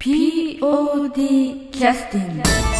POD キャスティング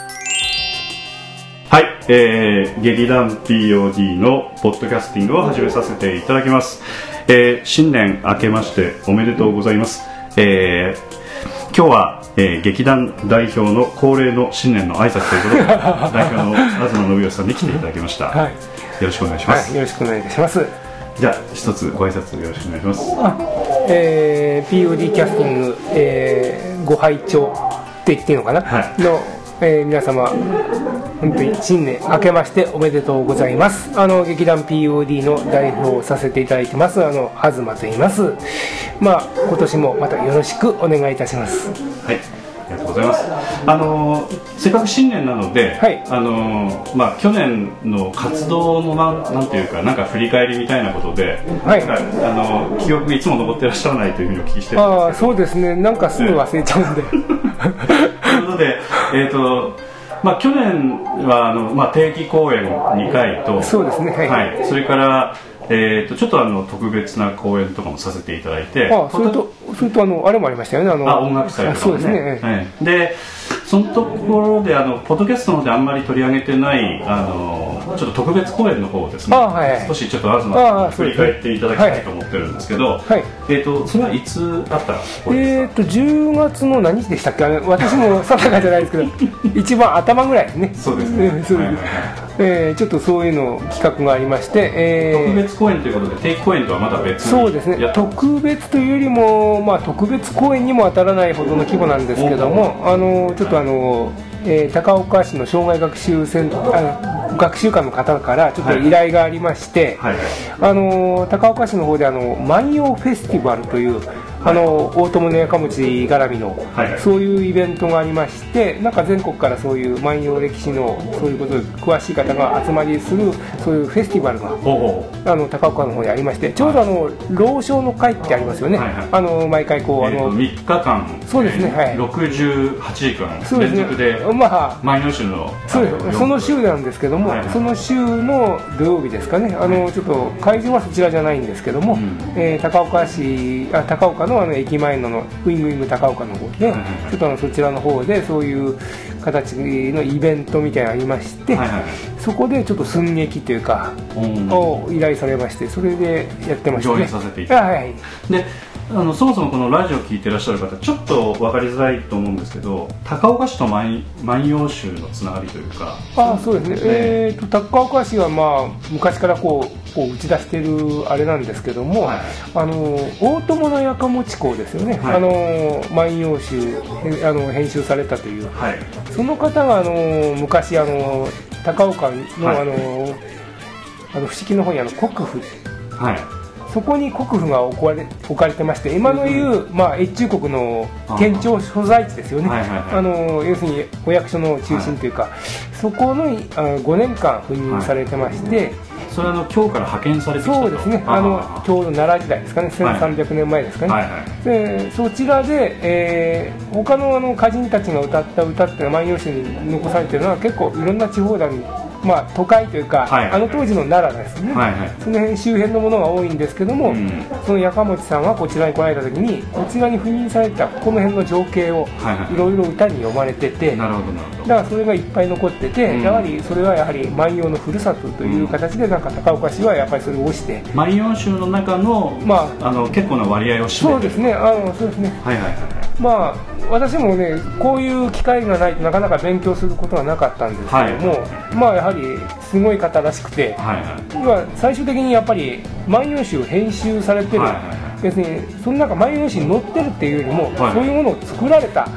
えー、劇団 POD のポッドキャスティングを始めさせていただきます、えー、新年明けましておめでとうございます、えー、今日は、えー、劇団代表の恒例の新年の挨拶ということで 代表の東信義さんに来ていただきました、はい、よろしくお願いします、はい、よろしくお願いいたします。じゃあ一つご挨拶よろしくお願いします。あ、えー、POD キャスティング、えー、ご拝聴って言っていいのかな、はい。の、えー皆様、本当に新年明けましておめでとうございます。あの、劇団 POD の代表をさせていただいてます、あの、東と言います。まあ、今年もまたよろしくお願いいたします。はい、ありがとうございます。あのーせっかく新年なので、はいあのーまあ去年の活動のなんなんていうかなんか振り返りみたいなことで、はいあのー記憶がいつも残ってらっしゃらないというふうにお聞きしてああ。そうですね。なんかすぐ忘れちゃうんで。ということで、えっ、と。まあ、去年はあの、まあ、定期公演2回と。そうですね。はい。それから、えー、とちょっとあの特別な公演とかもさせていただいて。あ、それと、それとあの、あれもありましたよね。あの、あ音楽祭とかもあそうですね。はい、でそのところであのポッドキャストの方であんまり取り上げてないあのちょっと特別公演の方ですね、あはい。少しちょっと東さあん振り返っていただきたいと思ってるんですけど、はい。えー、とそれはいつあったえー、と10月の何日でしたっけ？私も定かじゃないですけど 一番頭ぐらいですね。そうですね。んそうです。はいはいはい。えーちょっとそういうの企画がありまして、えー。特別公演ということで定期公演とはまた別にそうですね。特別というよりも、まあ、特別公演にも当たらないほどの規模なんですけどもあのちょっとあの、えー高岡市の障害学習センあの学習館の方からちょっと依頼がありまして、はい。はいあの高岡市の方であの万葉フェスティバルという、あの大友のやかもち絡みの、はい。はいそういうイベントがありましてなんか全国からそういう万葉歴史のそういうことで詳しい方が集まりするそういうフェスティバルがあの高岡の方にありましてちょうどあの老少の会ってありますよね、はいはい。あの毎回こう、えーとあの3日間。そうですねはい。えー68時間。連続でねまあのそうです。その週なんですけども、はいはい。その週の土曜日ですかね、あのちょっと会場はそちらじゃないんですけども、ん。えー高岡市あ高岡のあの駅前ののウイングウイング高岡の方で、ちょっとあのそちらの方でそういう形のイベントみたいなのありまして、はいはいはい。そこでちょっと寸劇というか、うん。を依頼されまして、それでやってましたね。上演させていはい。であのそもそもこのラジオ聞いてらっしゃる方ちょっと分かりづらいと思うんですけど高岡市と万万葉集のつながりというかあそうですね、えー、と高岡市は、まあ、昔からこうこう打ち出してるあれなんですけども、はい。あの大友のやかもち校ですよね、はい。あの万葉集へあの編集されたという、はい。その方があの昔あの高岡の,、はい。あのあの伏木の方にあの国府はいそこに国府が置かれ置かれてまして今のいう、まあ、越中国の県庁所在地ですよね、あの要するにお役所の中心というか、そこのあ5年間赴任されてまして、それはあの今日から派遣されてきたと。そうですね。あのちょうど奈良時代ですかね。1300年前ですかね、でそちらで、えー他のあの歌人たちが歌った歌っていうのは万葉集に残されてるのは結構いろんな地方だに、まあ、都会というか、はいはい。あの当時の奈良ですね、はいはい。その辺周辺のものが多いんですけども、うん。そのやかもちさんはこちらに来られた時にこちらに赴任されたこの辺の情景をはいはい。いろいろ歌に読まれてて、なるほどなるほど。だからそれがいっぱい残ってて、うん。やはりそれはやはり万葉のふるさとという形でなんか高岡市はやっぱりそれを推して、万葉集の中の,、まあ、の結構な割合を占めそうですね。あのそうですね。はいはいはい。まあ私もねこういう機会がないとなかなか勉強することはなかったんですけども、はい。まあやはりすごい方らしくて、はいはい。まあ最終的にやっぱり「万葉集」を編集されてる、はいはいはい。別にその中「万葉集」に載ってるっていうよりも、はい。そういうものを作られた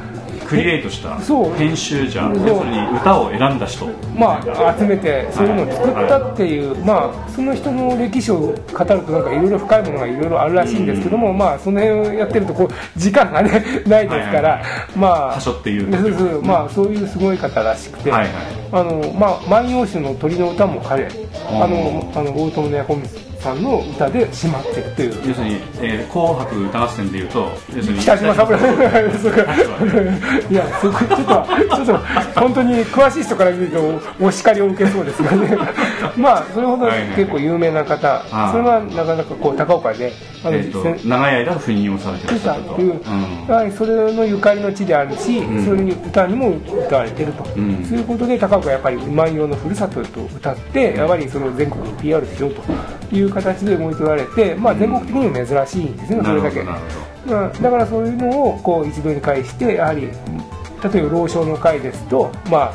クリエイトした編集者要するに歌を選んだ人。まあ、集めてそういうのを作ったっていう、まあ、その人の歴史を語るとなんかいろいろ深いものがいろいろあるらしいんですけども、まあ、その辺をやってるとこう時間が、ね、ないですから、はいはいはい。まあそうそうまあ、そういうすごい方らしくて「はいはい。あのまあ、万葉集」の鳥の歌も彼あのあの大友根本さんの歌で締まってるという。要するに、えー紅白歌合戦でいうと要するに北島三郎。いやそこちょっとちょっと本当に詳しい人から見るとお叱りを受けそうですがね。まあそれほどはいはい。結構有名な方。ああ。それはなかなかこう高岡であのえー長い間赴任をされてたと、いう、う。ん。やはりそれのゆかりの地であるし、ん。そういう歌にも歌われてると、ん。そういうことで高岡はやっぱり万葉のふるさとと歌って、やっぱりその全国に PR しようという形で動いておられて、まあ、全国的にも珍しいんですよね、それだけ。まあ、だからそういうのをこう一度に返してやはり例えば老少の会ですとまあ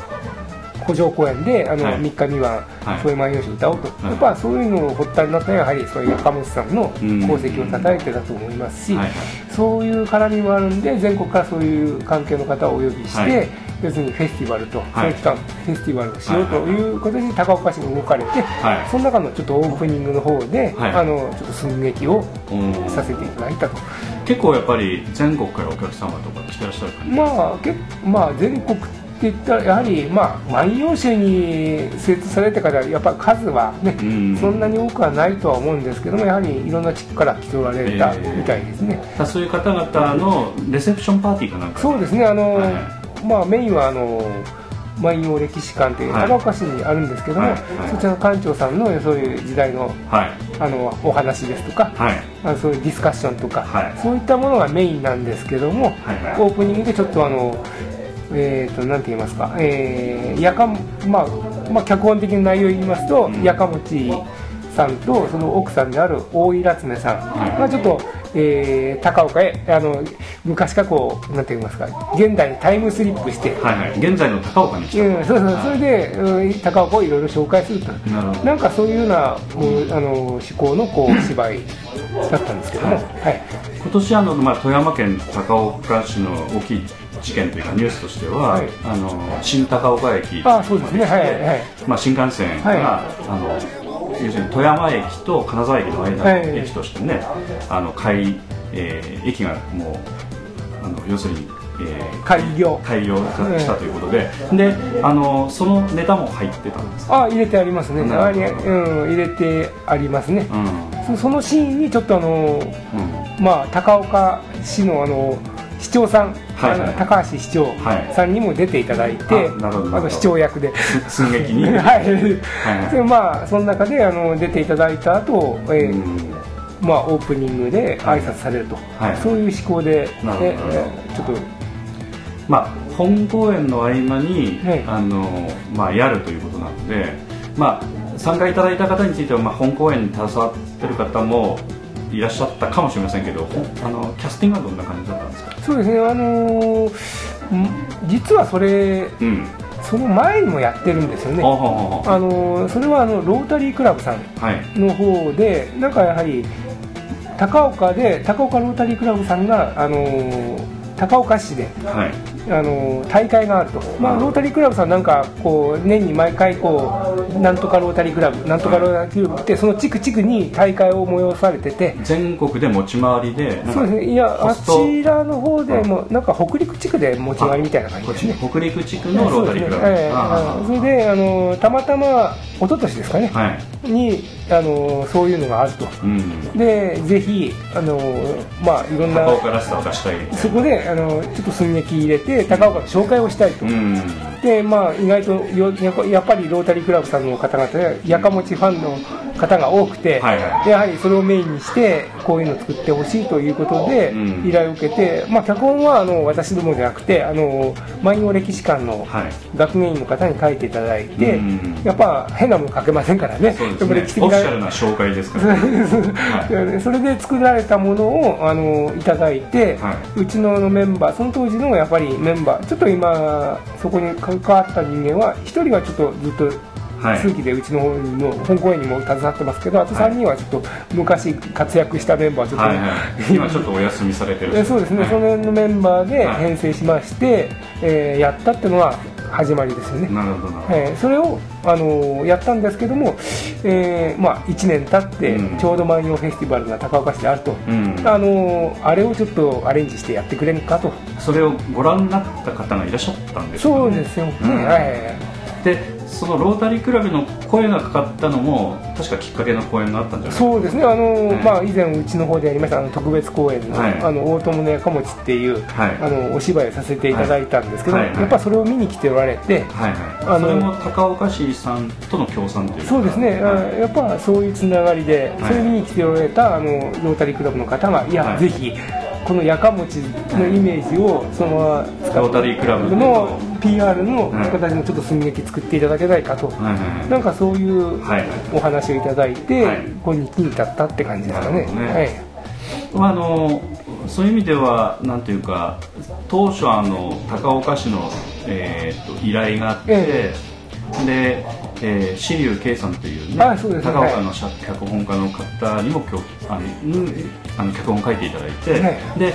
古城公園であのはい。3日にははい。そういう万葉集を歌おうと、い。やっぱそういうのを発端になったのはやはりそういう赤本さんのうん。功績をたたえてだと思いますし、そういう絡みもあるんで全国からそういう関係の方をお呼びして、はい。要するにフェスティバルと、はい。その期間フェスティバルをしようということで高岡市に動かれて、はい。その中のちょっとオープニングの方で、はい。あのちょっと寸劇をうんさせていただいたと。結構やっぱり全国からお客様とか来てらっしゃる感じまあ、けまあ全国って言ったらやはり、まあ、万葉集に精通されてからやっぱ数はね、うん。そんなに多くはないとは思うんですけどもやはりいろんな地区から来ておられたえーみたいですね、だそういう方々のレセプションパーティーかなんかそうですね。あの、はい。まあ、メインはあの万葉歴史館というはい高岡市にあるんですけども、はい。はい。そちらの館長さんのそういう時代のはい。あのお話ですとか、はい。あのそういうディスカッションとか、はい。そういったものがメインなんですけども、オープニングでちょっとあの、えー、となんて言いますか、えーやかまあまあ、脚本的な内容を言いますと、うん。やかもちさんとその奥さんである大井夏目さん。はいがちょっと、えー高岡へあの昔からこうなんて言いますか現代にタイムスリップして、はいはい。現在の高岡に来た。うん、そうそうそれで、うん高岡をいろいろ紹介すると。ななんかそういうような、うんあの思考のこう芝居だったんですけども、はい、今年あの、まあ、富山県高岡市の大きい事件というかニュースとしては、はい。あの新高岡駅あそうですね。はいはい。まあ、新幹線が、はい。あの要するに富山駅と金沢駅の間のはい駅としてね、あの開、えー駅がもうあの要するに、えー開業。開業したということで、であのそのネタも入ってたんです。か、あ入れてありますね。なるうん、入れてありますね、うん。そそのシーンにちょっとあの、うん。まあ、高岡市のあの市長さん、はいはい。高橋市長はい。さんにも出ていただいて、あなるほどなるほど。あの市長役で。す寸劇に、はい、はい。でまあその中であの出ていただいた後、えーうん。まあオープニングで挨拶されると、はい。そういう思考で、なるほどええちょっと。まあ、本公演の合間に、はい。あのまあ、やるということなので、まあ、参加いただいた方については、まあ、本公演に携わってる方もいらっしゃったかもしれませんけどあのキャスティングはどんな感じだったんですか、そうですねあのーん実はそれうん、その前にもやってるんですよね。あのーそれはあのロータリークラブさんはい。の方でなんかやはり高岡で高岡ロータリークラブさんがあのー高岡市ではいあの大会があると、まあ、ロータリークラブさんなんかこう年に毎回こうなんとかロータリークラブなんとかロータリークラブってその地区地区に大会を催されてて。全国で持ち回りでそうですね。いやあちらの方でもなんか北陸地区で持ち回りみたいな感じですね。北陸地区のロータリークラブ、そうですね。それであのたまたま一昨年ですかね、はい、にあのそういうのがあると。うん、でぜひあのまあいろんなそこであのちょっと寸劇入れて高岡の紹介をしたいと、うんで、まあ、意外とよやっぱりロータリークラブさんの方々ややかもちファンの方が多くて、はいはいやはりそれをメインにしてこういうのを作ってほしいということでうん。依頼を受けて、まあ、脚本はあの私どもじゃなくてあの万葉歴史館のはい。学芸員の方に書いていただいて、うんやっぱ変なもの書けませんからね。そうやっぱ歴史的ですねオフィシャルなな紹介ですから、は いそれで作られたものをあのいただいて、はうちのメンバーその当時のやっぱりメンバーちょっと今そこに関わった人間は1人はちょっとずっとはい。数期でうちの方にも本公演にも携わってますけどあとはい。3人はちょっと昔活躍したメンバーちょっと、はいはい、今ちょっとお休みされてるえそうですね、はいその辺のメンバーではい。編成しまして、えーやったっていうのは始まりですよね、なるほど。えーそれを、あのーやったんですけども、えーまあ、1年経ってうん。ちょうど万葉フェスティバルが高岡市であると、うん。あのーあれをちょっとアレンジしてやってくれんかと。それをご覧になった方がいらっしゃったんですかね。そうですよね、うん。はい。でそのロータリークラブの声がかかったのも確かきっかけの公演があったんじゃないそうですね、あのーはいまあ、以前うちの方でやりましたあの特別公演の,、はい。あの大友のやかもちっていう、はい。あのお芝居をさせていただいたんですけど、はい。はい。はい。やっぱそれを見に来ておられて、はい。あのはいそれも高岡市さんとの協賛というか？そうですね、はい。あやっぱそういうつながりで、はい。それ見に来ておられたあのロータリークラブの方が、いや、はい。ぜひ、このやかもちのイメージをそのまま使ロータリークラブの PR のはい形のちょっと寸劇作っていただけないかと、なんかそういうはいお話をいただいて、はい。今日に至ったって感じですかね。ね。はい。まあ、あのそういう意味ではなんていうか当初あの高岡市の、えー、と依頼があって、えで、えー、圭さんというねね。高岡の脚本家の方にも今日あのうんあの脚本を書いていただいて、はいで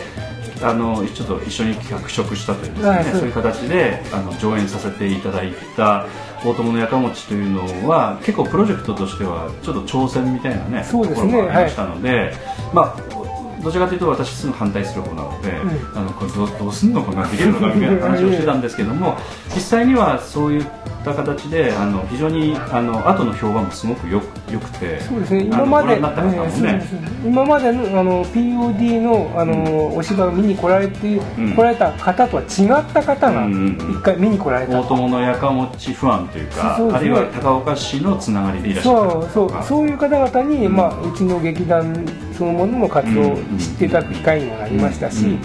あのちょっと一緒に脚色したというですね、はい。そういう形であの上演させていただいた大友のやかもちというのは結構プロジェクトとしてはちょっと挑戦みたいなねそうですね。ところもありましたので、まあどちらかというと私すぐ反対する方なので、ん。あのこれどうどうすんのかなできるのかみたいな話をしてたんですけども実際にはそういった形であの非常にあの後の評判もすごくよよくてそうですね。今まで、ね。です今までのあの POD のあの、お芝居を見に来られて、ん。来られた方とは違った方がうんうんうん。一回見に来られた。大友のやかもち不安というかあるいは高岡市のつながりでいらっしゃるそうそう。そういう方々に、まあ、うちの劇団そのものの活動を知っていただく機会にもなりましたし、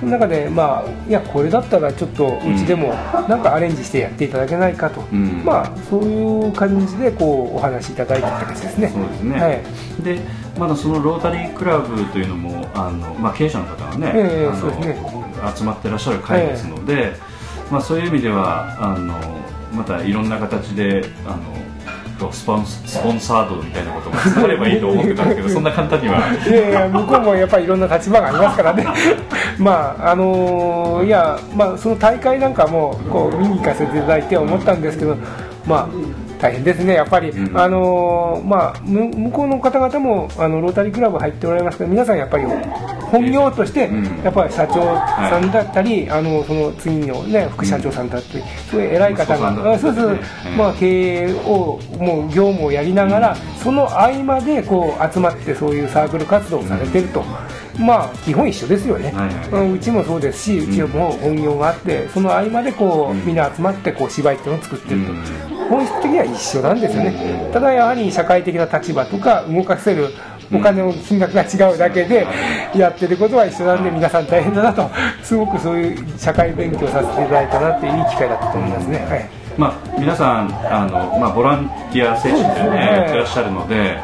その中で、まあ、いやこれだったらちょっとうちでもなんかアレンジしてやっていただけないかと、うん。まあ、そういう感じでこうお話しいただいたって感じですね。そうですね、はい。でまだそのロータリークラブというのもあの、まあ、経営者の方がね,、ええあのそうですね。集まってらっしゃる会ですので、まあ、そういう意味ではあのまたいろんな形であのスポンスポンサードみたいなことが伝わればいいと思ってたんですけど そんな簡単には。いやいや向こうもやっぱりいろんな立場がありますからね。まああのーいやまあその大会なんかもこう見に行かせていただいて思ったんですけどまあ大変ですねやっぱり、うん。あのーまあむ向こうの方々もあのロータリークラブ入っておられますけど皆さんやっぱり本業としてうん。やっぱり社長さんだったり、あのその次のね副社長さんだったり、そういう偉い方が、りあそうそう、まあ経営をもう業務をやりながら、その合間でこう集まってそういうサークル活動をされてると、まあ基本一緒ですよね、うちもそうですしうちも本業があってその合間でこう、うん。みんな集まってこう芝居っていうのを作ってると、うん本質的には一緒なんですよね、ただやはり社会的な立場とか動かせるお金の金額が違うだけでやってることは一緒なんで皆さん大変だなと。すごくそういう社会勉強させていただいたなっていういい機会だったと思いますね、はい。まあ、皆さんあの、まあ、ボランティア精神でね、ね。やってらっしゃるので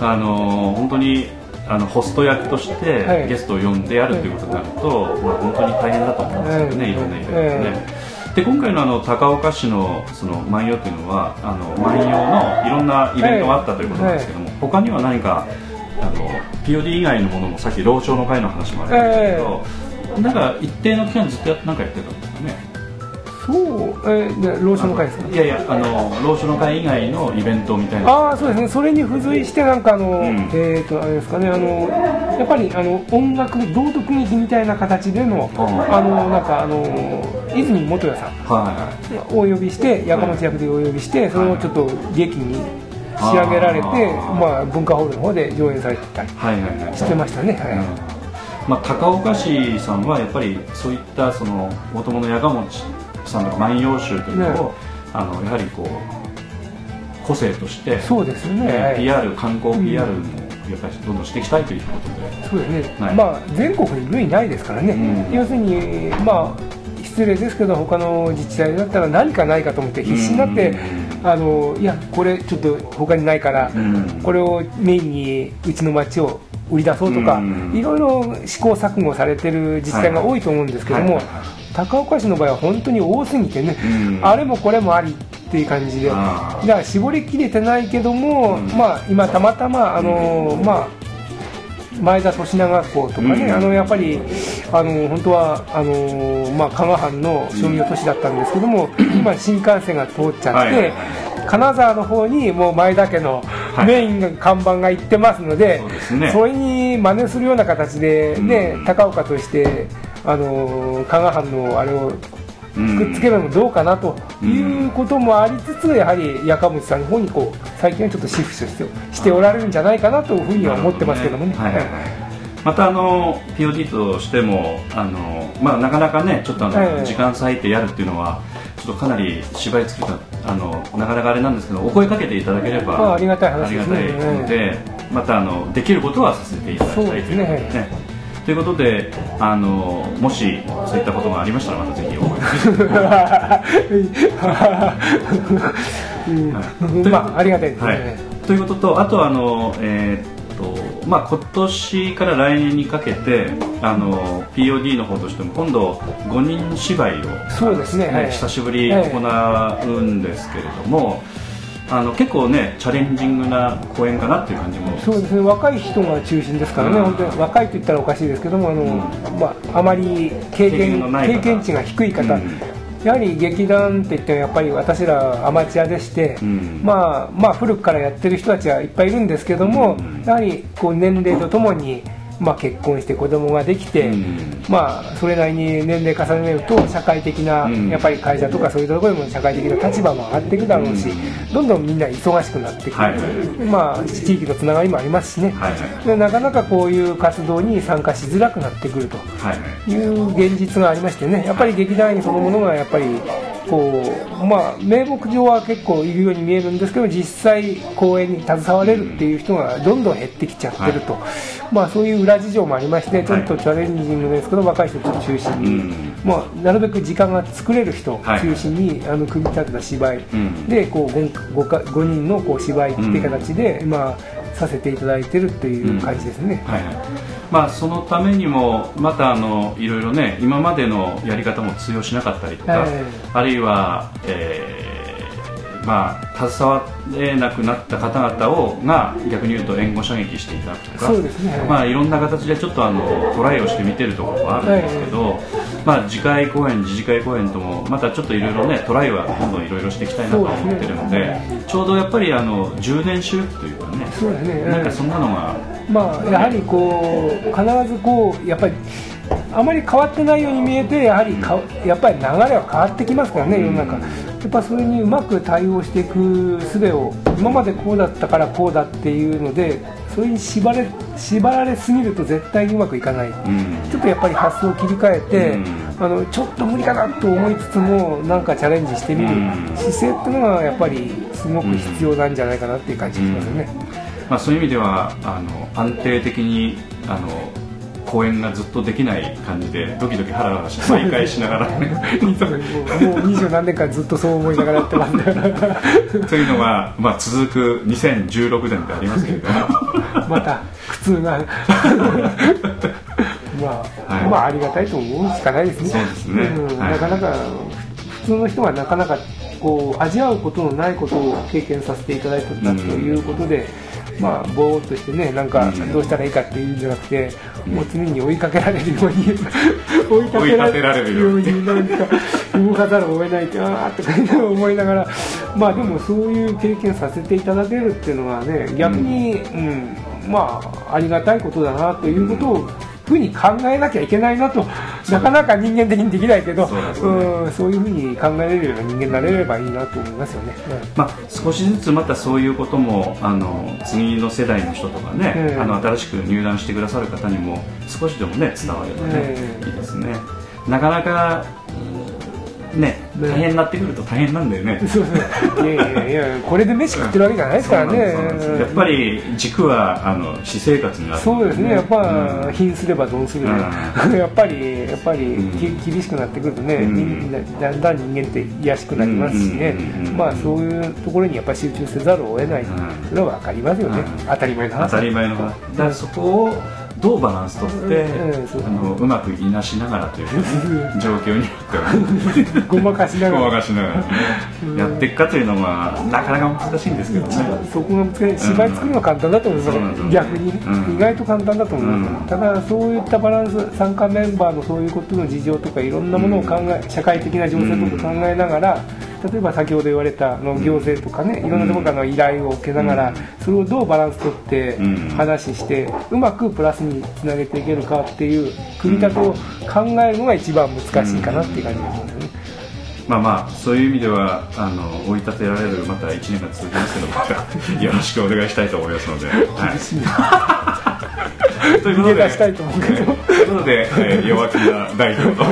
あの本当にあのホスト役としてはい。ゲストを呼んでやるということになると、まあ、本当に大変だと思うんですよね、はい。いろんな意味でね。で今回のあの高岡市のその万葉というのはあの万葉のいろんなイベントがあったということなんですけども、他には何かあの POD 以外のものもさっき老長の会の話もありましたけど、なんか一定の期間ずっとやなんかやってたんですかね？そう、えー、でローションの会ですか？いやいやあの老書の会以外のイベントみたいな。ああそうですねそれに付随してなんかあの、ん。えっ、とあれですかねあのやっぱりあの音楽道徳劇みたいな形での、うん。あのなんかあの泉元也さん。はいをお呼びしてやかもち役でお呼びしてそれをちょっと劇に仕上げられて、あー。まあ、文化ホールの方で上演されてたりはいはいはいしてましたね、はい。うん。まあ、高岡市さんはやっぱりそういったその大友のやがもちさんとか万葉集というのを、あのやはりこう個性としてそうですね、えーはい PR 観光 PR もやっぱりどんどんしていきたいということで、そうですね、はい。まあ全国に類ないですからね、うん。要するにまあ失礼ですけど他の自治体だったら何かないかと思って必死になって、うんあのいやこれちょっと他にないから、うん。これをメインにうちの町を売り出そうとか、うん。いろいろ試行錯誤されてる自治体が多いと思うんですけども、はいはいはい高岡市の場合は本当に多すぎてね、うん。あれもこれもありっていう感じで、だから絞りきれてないけども、うん。まあ、今たまたま、あのまあ、前田利長公とかね、うん。あのやっぱりあの本当はあの、まあ、加賀藩の商業都市だったんですけども、今、新幹線が通っちゃって、はいはいはい。金沢の方にもう前田家のはい。メインの看板が行ってますので、そうですね。それに真似するような形で、ねうん。高岡として、あの加賀藩のあれをうんくっつけるのもどうかなということもありつつ、やはりやかむちさんの方にこう最近はちょっとシフトしてしておられるんじゃないかなというふうには思ってますけどもね。はいはいはい。またあの POD としてもあの、まあ、なかなかねちょっとあの、ええ時間割いてやるっていうのはちょっとかなり芝居作りがあのなかなかあれなんですけどお声かけていただければ。まあありがたい話ですね。ありがたいので、またあのできることはさせていただきたいというね。ということであのもしそういったことがありましたらまたぜひお声かけ まあありがたいですね。はい、ということとあとあの、えーっとまあ、今年から来年にかけてあの POD の方としても今度5人芝居をそうですねはい。久しぶり行うんですけれども、あの結構ねチャレンジングな公演かなっていう感じも。そうですね若い人が中心ですからね、うん。本当に若いと言ったらおかしいですけども、あのうん。まあ、あまり経経験経験値が低い方、うん。やはり劇団って言ってもやっぱり私らアマチュアでして、うん。まあ、まあ古くからやってる人たちはいっぱいいるんですけども、うん。やはりこう年齢とともに、まあ、結婚して子供ができて、うん。まあ、それなりに年齢重ねると社会的な、うん。やっぱり会社とかそういうところでも社会的な立場も上がっていくだろうし、どんどんみんな忙しくなってくる、はい。まあ、地域のつながりもありますしね、はいはい。でなかなかこういう活動に参加しづらくなってくるという現実がありましてね。やっぱり劇団員そのものがやっぱりこうまあ名目上は結構いるように見えるんですけど実際公演に携われるっていう人がどんどん減ってきちゃってると、まあそういう裏事情もありましてちょっとチャレンジングですけど若い人を中心に、うん。まあ、なるべく時間が作れる人をはい中心に、あの組み立てた芝居、ん。でこう 5, か5人のこう芝居っていう形で、まあ、させていただいてるという感じですね。はいはいまあ、そのためにもまたあのいろいろね今までのやり方も通用しなかったりとか、はい。あるいは、えーまあ、携われなくなった方々をが逆に言うと援護射撃していただくとかね。まあ、いろんな形でちょっとあのトライをしてみてるところはあるんですけど、まあ、次回公演次次回公演ともまたちょっといろいろねトライはどんどんいろいろしていきたいなとは思ってるのでちょうどやっぱりあの10年周期というかねね。なんかそんなのがまあ、やはりこう必ずこうやっぱりあまり変わってないように見えてやはりかやっぱり流れは変わってきますからね世の中。やっぱそれにうまく対応していく術を今までこうだったからこうだっていうのでそれに縛れ縛られすぎると絶対にうまくいかない、うん。ちょっとやっぱり発想を切り替えて、うん。あのちょっと無理かなと思いつつもなんかチャレンジしてみる。うん。姿勢っていうのがやっぱりすごく必要なんじゃないかなっていう感じがしますよね。まあ、そういう意味ではあの安定的にあの公演がずっとできない感じでドキドキハラハラして毎回しながら。ねもう二十何年間ずっとそう思いながらやってます。ね というのが、まあ、続く2016年でありますけれど。も また苦痛な。まあ、はい。まあありがたいと思うしかないですね。そうですね。ん。はい。なかなか普通の人はなかなかこう味わうことのないことを経験させていただいたということで、まあぼーっとしてねなんかうん。どうしたらいいかっていうんじゃなくて、もう常に追いかけられるように 追いか追い立てられるようにになんか動かざるを得ないってああとか思いながらまあでもそういう経験させていただけるっていうのはね逆に、うんまあありがたいことだなということをふうに考えなきゃいけないなとなかなか人間的にできないけどそうね。うんそういうふうに考えられるような人間になれればいいなと思いますよね。まあ、少しずつまたそういうこともあの次の世代の人とかね、ええ。あの新しく入団してくださる方にも少しでもね伝わればね、ええ。いいですね。なかなかね大変になってくると大変なんだよね。そうそう。いやいやいやこれで飯食ってるわけじゃないですからね。やっぱり軸はあの私生活になる。そうですね。やっぱ、うん。貧すれば損する。で、やっぱりやっぱり、うん。き厳しくなってくるとね、うん。だだんだん人間って癒しくなりますしね、まあそういうところにやっぱり集中せざるを得ない、んそれは分かりますよね、うん。当たり前の話当たり前の。話だからそこをどうバランスとって、あのうまくいなしながらという状況になって ごまかしながら。ごまかしながらね。やっていくかというのはなかなか難しいんですけどね。そこが難しい芝居作るのは簡単だと思います、そうなん逆に、うん。意外と簡単だと思います、うん。ただそういったバランス参加メンバーのそういうことの事情とかいろんなものを考え、社会的な情勢とか考えながら、例えば先ほど言われたあの行政とかね、いろんなところからの依頼を受けながら、それをどうバランスとってうん。話して、うまくプラスにつなげていけるかっていう組み立てを考えるのが一番難しいかなっていう感じがしますよね。まあまあそういう意味ではあの追い立てられるまた1年が続きますけどまたよろしくお願いしたいと思いますので、はい、ということでしたいと思うけど。えーということで、えー弱気な代表と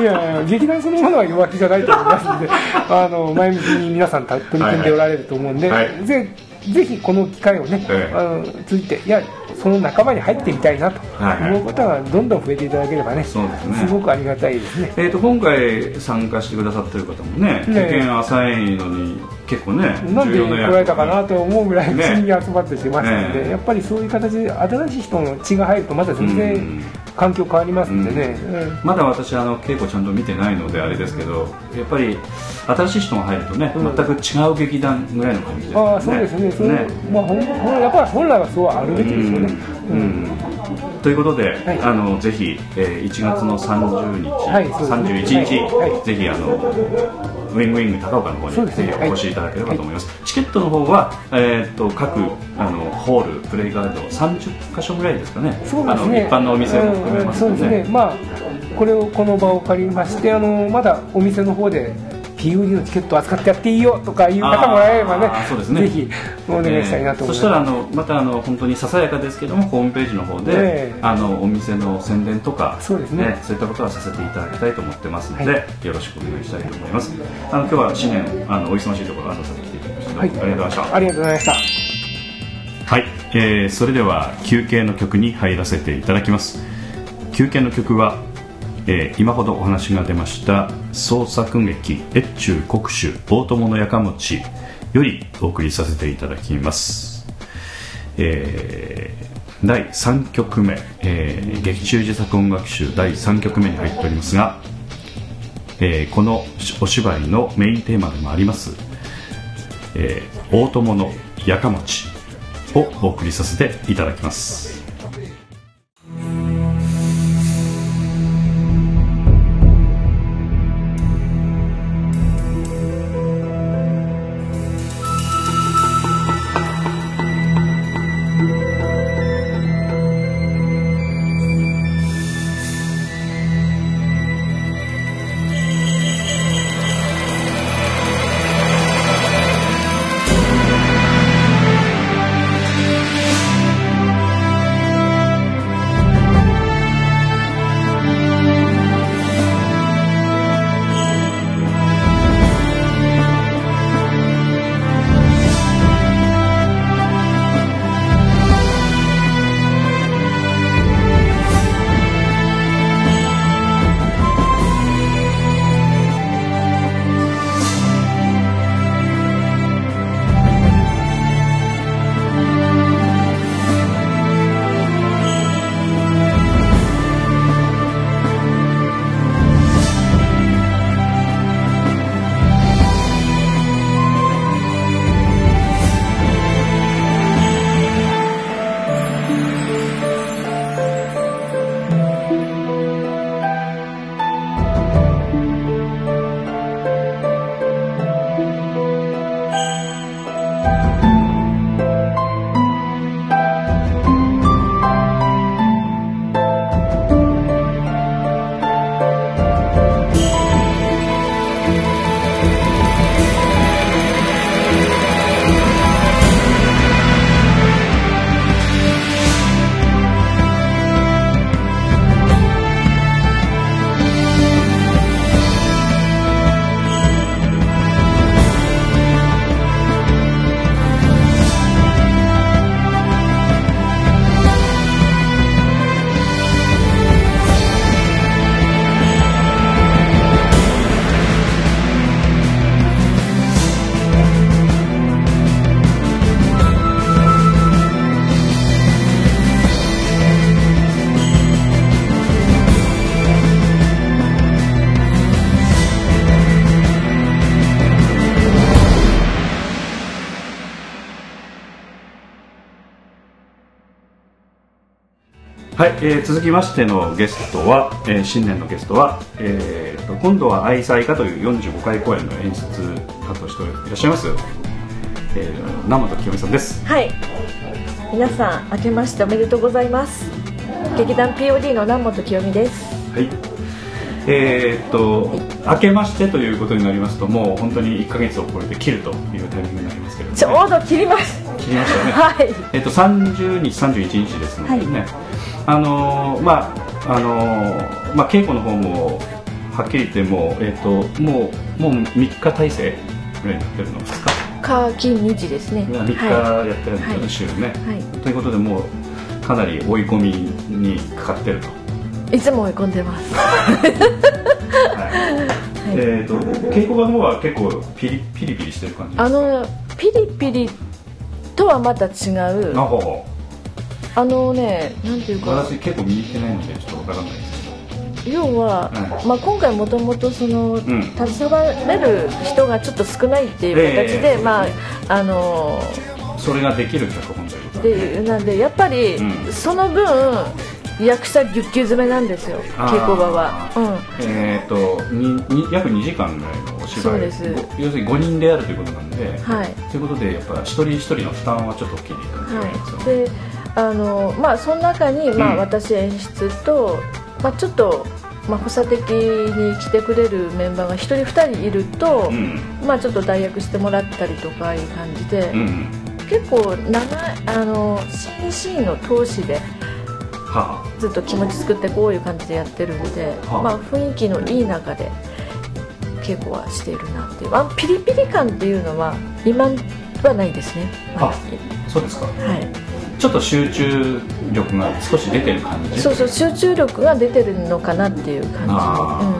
いやいや劇団そのものは弱気じゃないと思いますのであの前向きに皆さん取り組んでおられると思うんで、はい。ぜぜひこの機会をね、ええ。あのついていやその仲間に入ってみたいなと思うことがどんどん増えていただければね,、そうですね。ごくありがたいですね。えーと今回参加してくださってる方もねね経験浅いのに結構ねなんで来られたかなと思うぐらいね不思議に集まってしましたので、ね。やっぱりそういう形で新しい人の血が入るとまた全うん。然環境変わりますんでね、うん。まだ私あの稽古ちゃんと見てないのであれですけどやっぱり新しい人が入るとね、うん。全く違う劇団ぐらいの感じですよね。ああそうですね。それねまあ、ほんほんやっぱり本来はそうあるべきですよね。うん。うん。ということで、はい。あのぜひ、えー1月の30日、はいそうですね。31日、ぜひあのウィングウィング高岡の方にぜひお越しいただければと思います、チケットの方は、えー、と各あのホールプレイガード30箇所ぐらいですかね。ね。あの一般のお店も含めますので,、うんうんそうですね。まあこれをこの場を借りましてあのまだお店の方で PUD のチケット扱ってやっていいよとかいう方もらえればねあーそうですね。ぜひお願いしたいなと思います、えーそしたらあのまたあの本当にささやかですけどもホームページの方で、ええ。あのお店の宣伝とかそうですね。そういったことはさせていただきたいと思ってますので、はい。よろしくお願いしたいと思います。あの今日は新年あのお忙しいところわざわざ来ていただきまして、はい。ありがとうございました。ありがとうございました。はい、えーそれでは休憩の曲に入らせていただきます。休憩の曲は、えー今ほどお話が出ました創作劇「越中国主大友のやかもち」よりお送りさせていただきます、えー第3曲目、えー劇中自作音楽集第3曲目に入っておりますが、えーこのお芝居のメインテーマでもありますえー大友のやかもちをお送りさせていただきます「はい、えー続きましてのゲストは、えー新年のゲストは、えーと今度は愛妻家という45回公演の演出担当していらっしゃいます、えー、生田清美さんです。はい。皆さん明けましておめでとうございます。劇団 POD の南本清美です。はい。えー、っと明けましてということになりますともう本当に1か月を超えて切るというタイミングになりますけれどもね、ちょうど切ります切りましたよね。はい。えっと30日、31日ですのでね、あのーまああのーまあ、稽古の方もはっきり言ってもう、えっともうもう3日体制ぐらいになってるの。2火金日ですね。日3日はやってるんですよね、はい週ね、はい。ということでもうかなり追い込みにかかってると、いいつも追い込んでます。はい。えっと稽古場の方は結構ピリピリピリしてる感じですか？あのピリピリとはまた違う。あほうほあのねなんていううか。私結構見に行ってないのでちょっとわからないです。要は、うまあ、今回もともとその、ん。携われる人がちょっと少ないっていう形で、ええまああのけどそれができる脚本ということでなんでやっぱり、うん。その分役者ぎゅっぎゅう詰めなんですよ稽古場は、うん、えー、とにに約2時間ぐらいのお芝居。そうです。ご要するに5人でやるということなんで、はい。ということでやっぱ一人一人の負担はちょっと大きいですよね、はい、であのまあその中に、まあうん。私演出と、まあ、ちょっと、まあ、補佐的に来てくれるメンバーが1人2人いると、うん。まあ、ちょっと代役してもらったりとかいう感じで、うん。結構長いあのシーンシーンの通しではずっと気持ち作ってこういう感じでやってるんで、はあ。まあ、雰囲気のいい中で稽古はしているなっていう。あピリピリ感っていうのは今はないですね、まだあそうですか。はい、ちょっと集中力が少し出てる感じ？そうそう集中力が出てるのかなっていう感じ、なるほどね。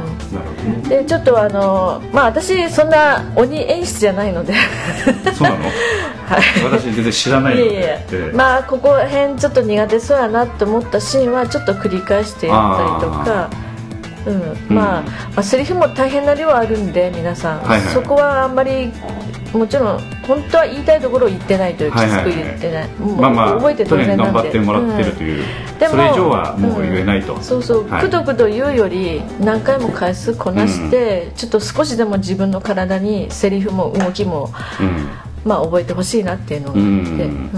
うん、でちょっとあのまあ私そんな鬼演出じゃないので。そうなの？はい。私全然知らないので。いやいやでまあここら辺ちょっと苦手そうやなと思ったシーンはちょっと繰り返してやったりとか。うん、まあ、まあセリフも大変な量あるんで皆さん、はいはい。そこはあんまりもちろん本当は言いたいところを言ってないというきつく言ってない,、まあまあ覚えて当然なんで。頑張ってもらってるという、でもそれ以上はもう言えないと、うんそうそう、はい。くどくど言うより何回も回数こなして、ちょっと少しでも自分の体にセリフも動きも、うん。まあ、覚えてほしいなっていうのがあって、うん。うん。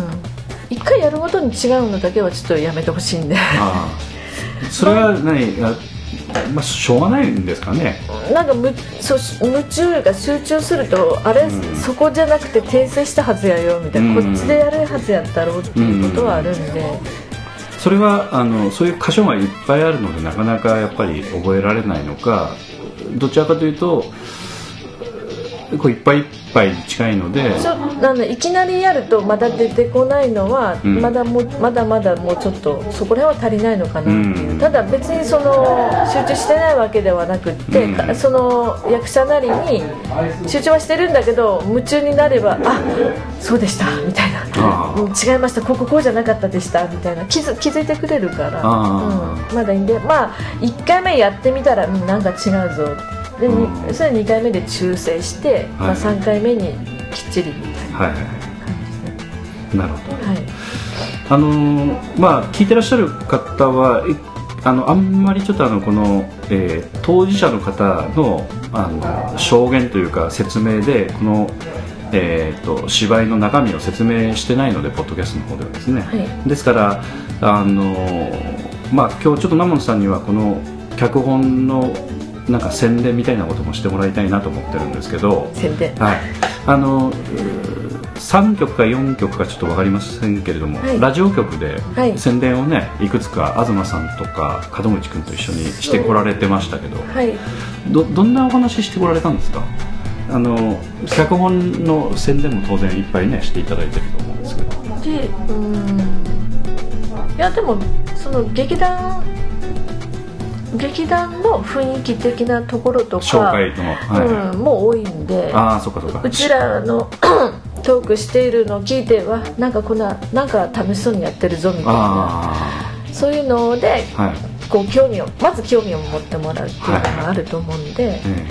一回やるごとに違うのだけはちょっとやめてほしいんで。ああ。それは何あまあしょうがないんですかね。なんかむそう夢中が集中するとあれ、うん。そこじゃなくて訂正したはずやよみたいな、うん。こっちでやるはずやったろうっていうことはあるんで、それはあのそういう箇所がいっぱいあるのでなかなかやっぱり覚えられないのかどちらかというとこういっぱいいっぱいに近いので。ちょなんでいきなりやるとまだ出てこないのは、うん。まだもうまだまだもうちょっとそこら辺は足りないのかな。っていう、うん。ただ別にその集中してないわけではなくって、うん。かその役者なりに集中はしてるんだけど夢中になればあそうでしたみたいな。違いましたこここうじゃなかったでしたみたいな。気づ気づいてくれるから、あうん、まだいいんでまあ1回目やってみたら、うん、なんか違うぞで、にうんそれ2回目で修正して、まあ、はい3回目にきっちり。みたいなはいはい。感じで。なるほど。はい。あのーまあ聞いてらっしゃる方はいあのあんまりちょっとあのこの、えー当事者の方のあの証言というか説明でこの、えー、と芝居の中身を説明してないのでポッドキャストの方ではですね、はい。ですからあのーまあ今日ちょっと南本さんにはこの脚本のなんか宣伝みたいなこともしてもらいたいなと思ってるんですけど、宣伝はい、あのうー3曲か4曲かちょっと分かりませんけれども、はい。ラジオ局ではい。宣伝をねいくつか東さんとか門口君と一緒にしてこられてましたけどはい。どどんなお話してこられたんですか？あの脚本の宣伝も当然いっぱいねしていただいてると思うんですけど。でうん。いやでもその劇団劇団の雰囲気的なところとかはい。うん、もう多いんでああそっかそっか。うちらの トークしているのを聞いてはなんかこんななんか楽しそうにやってるぞみたいなあそういうのであはい、こう興味をまず興味を持ってもらうっていうのがあると思うんで、え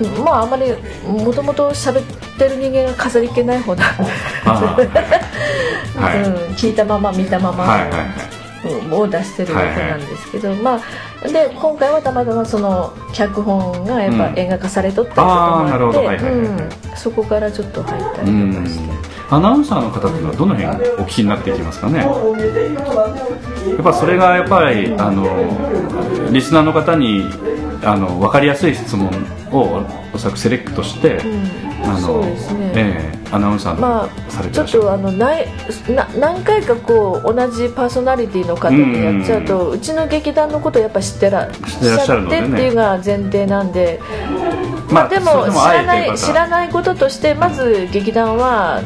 うんまああんまりもともと喋ってる人間が飾り気ない方なんで、あー。はい。うん、聞いたまま見たまま、はいはいはいを出してるわけなんですけど、まあで今回はたまたまその脚本がやっぱ映画化されとったりとかもあってそこからちょっと入ったりとかして。アナウンサーの方っていうのはどの辺お聞きになっていきますかね？やっぱそれがやっぱりあのリスナーの方にあの分かりやすい質問をおそらくセレクトして、うん。あの、ね。えー、アナウンサーまあ、ちょっとあのないな何回かこう同じパーソナリティの方でやっちゃうと、うちの劇団のことをやっぱ知ってらっしゃってっていうのが前提なんで。まあ、でも知らない知らないこととしてまず劇団は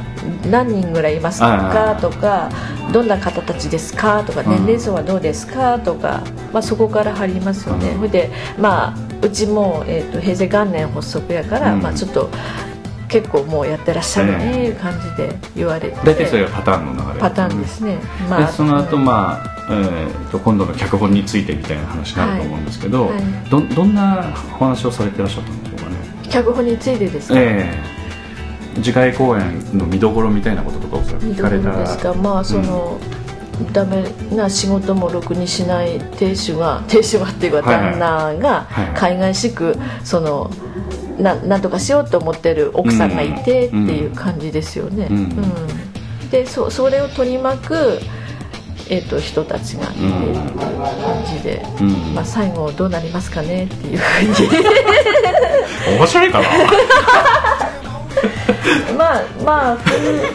何人ぐらいいますかとかどんな方たちですかとか年齢層はどうですかとか、まあ、そこから入りますよね、で、まあ、うちも、えーと、平成元年発足やから、まあ、ちょっと結構もうやってらっしゃるねいう感じで言われて。大体それがパターンの流れ。パターンですね、まあ、でその後、まあえー、と今度の脚本についてみたいな話になると思うんですけど、はい。はい、どどんなお話をされてらっしゃったんでしょうかね？脚本についてですか、えー、次回公演の見どころみたいなこととかを聞かれたですか？まあその、うん、ダメな仕事もろくにしない亭主が亭主がっていうか旦那が海外しくそのななんとかしようと思ってる奥さんがいてっていう感じですよね。うん、うん、でそそれを取り巻くえーと、人たちがいてっていう感じで、うん、まあ、最後どうなりますかねっていうふうに。面白いかな まあまあ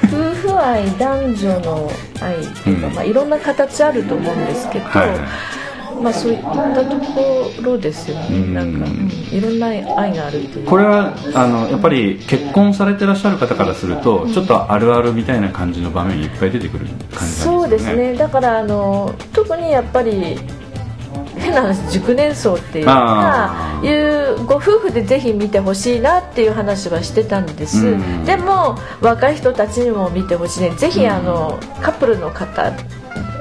夫婦愛男女の愛っていうか、うん、まあ、いろんな形あると思うんですけど、はいまあそういったところですよね、なんか、うん、いろんな愛があるっていう。これはあのやっぱり結婚されてらっしゃる方からすると、ちょっとあるあるみたいな感じの場面いっぱい出てくる感じなんですね。そうですね。だからあの特にやっぱり変な話熟年層っていうかいうご夫婦でぜひ見てほしいなっていう話はしてたんです、うん、でも若い人たちにも見てほしいね。ぜひあの、カップルの方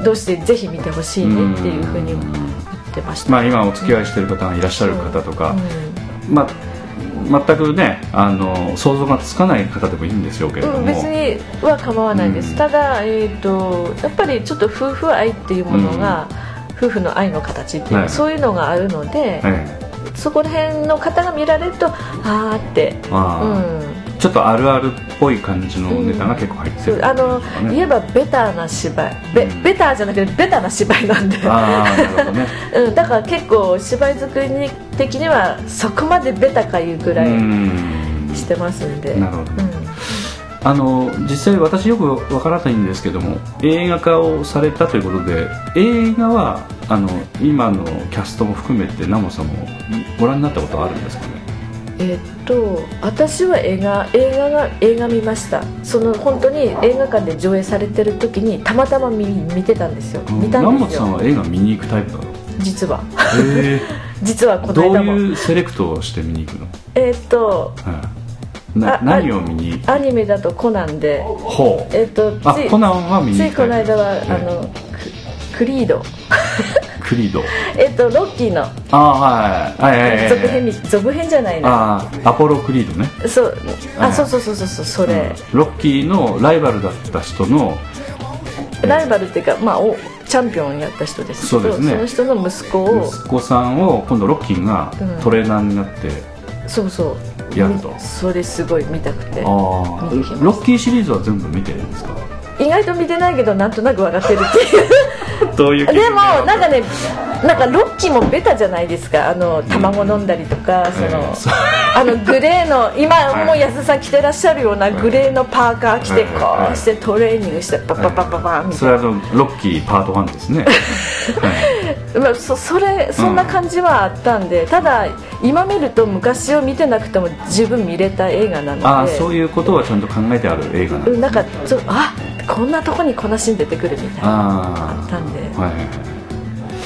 同士でぜひ見てほしいねっていうふうに言ってました、まあ、今お付き合いしてる方がいらっしゃる方とか、まあ全くねあの想像がつかない方でもいいんですよけれども、うん、別には構わないです、うん、ただ、えーと、やっぱりちょっと夫婦愛っていうものが、うん、夫婦の愛の形っていう、はい、そういうのがあるので、はい、そこら辺の方が見られるとああって、うん。ちょっとあるあるっぽい感じのネタが結構入ってる、ね、あの言えばベターな芝居。ベ,、ベターじゃなくてベタな芝居なんで。ね。うん、だから結構芝居作り的にはそこまでベタかいうぐらいしてますんで。なるほど、ね、うん、あの実際私よくわからないんですけども映画化をされたということで映画はあの今のキャストも含めてナモさんもご覧になったことはあるんですかね？えっと私は映画映画が映画見ました。その本当に映画館で上映されてる時にたまたま見見てたんですよ、うん、見たんですよ。さんは映画見に行くタイプなの？実は。実はこの間もどういうセレクトをして見に行くの？えっと、な何を見に？アニメだとコナンで。ほう。えっとついコナンは見についこの間は、あのクリード。クリード。えっとロッキーの。あはい。はいはいはい続編続編じゃないな。あアポロクリードね。そう。あそうそうそうそうそうそれ、ロッキーのライバルだった人のライバルっていうかまあおチャンピオンやった人ですそうですね。その人の息子を。息子さんを今度ロッキーがトレーナーになって、そうそうやると。それすごい見たくて。ロッキーシリーズは全部見てるんですか？意外と見てないけどなんとなく分かってるっていう。どういうでもなんかねなんかロッキーもベタじゃないですか。あの卵飲んだりとか、うん、その、えー、あのグレーの 今もう安田さん着てらっしゃるようなグレーのパーカー着てこうしてトレーニングしてパパパパパみたいなそれはロッキーパート1ですね、そそれそんな感じはあったんで、うん、ただ今見ると昔を見てなくても十分見れた映画なのであそういうことはちゃんと考えてある映画なんです、ね、なんかちょあこんなとこにこなしん出てくるみたいなあったんで、は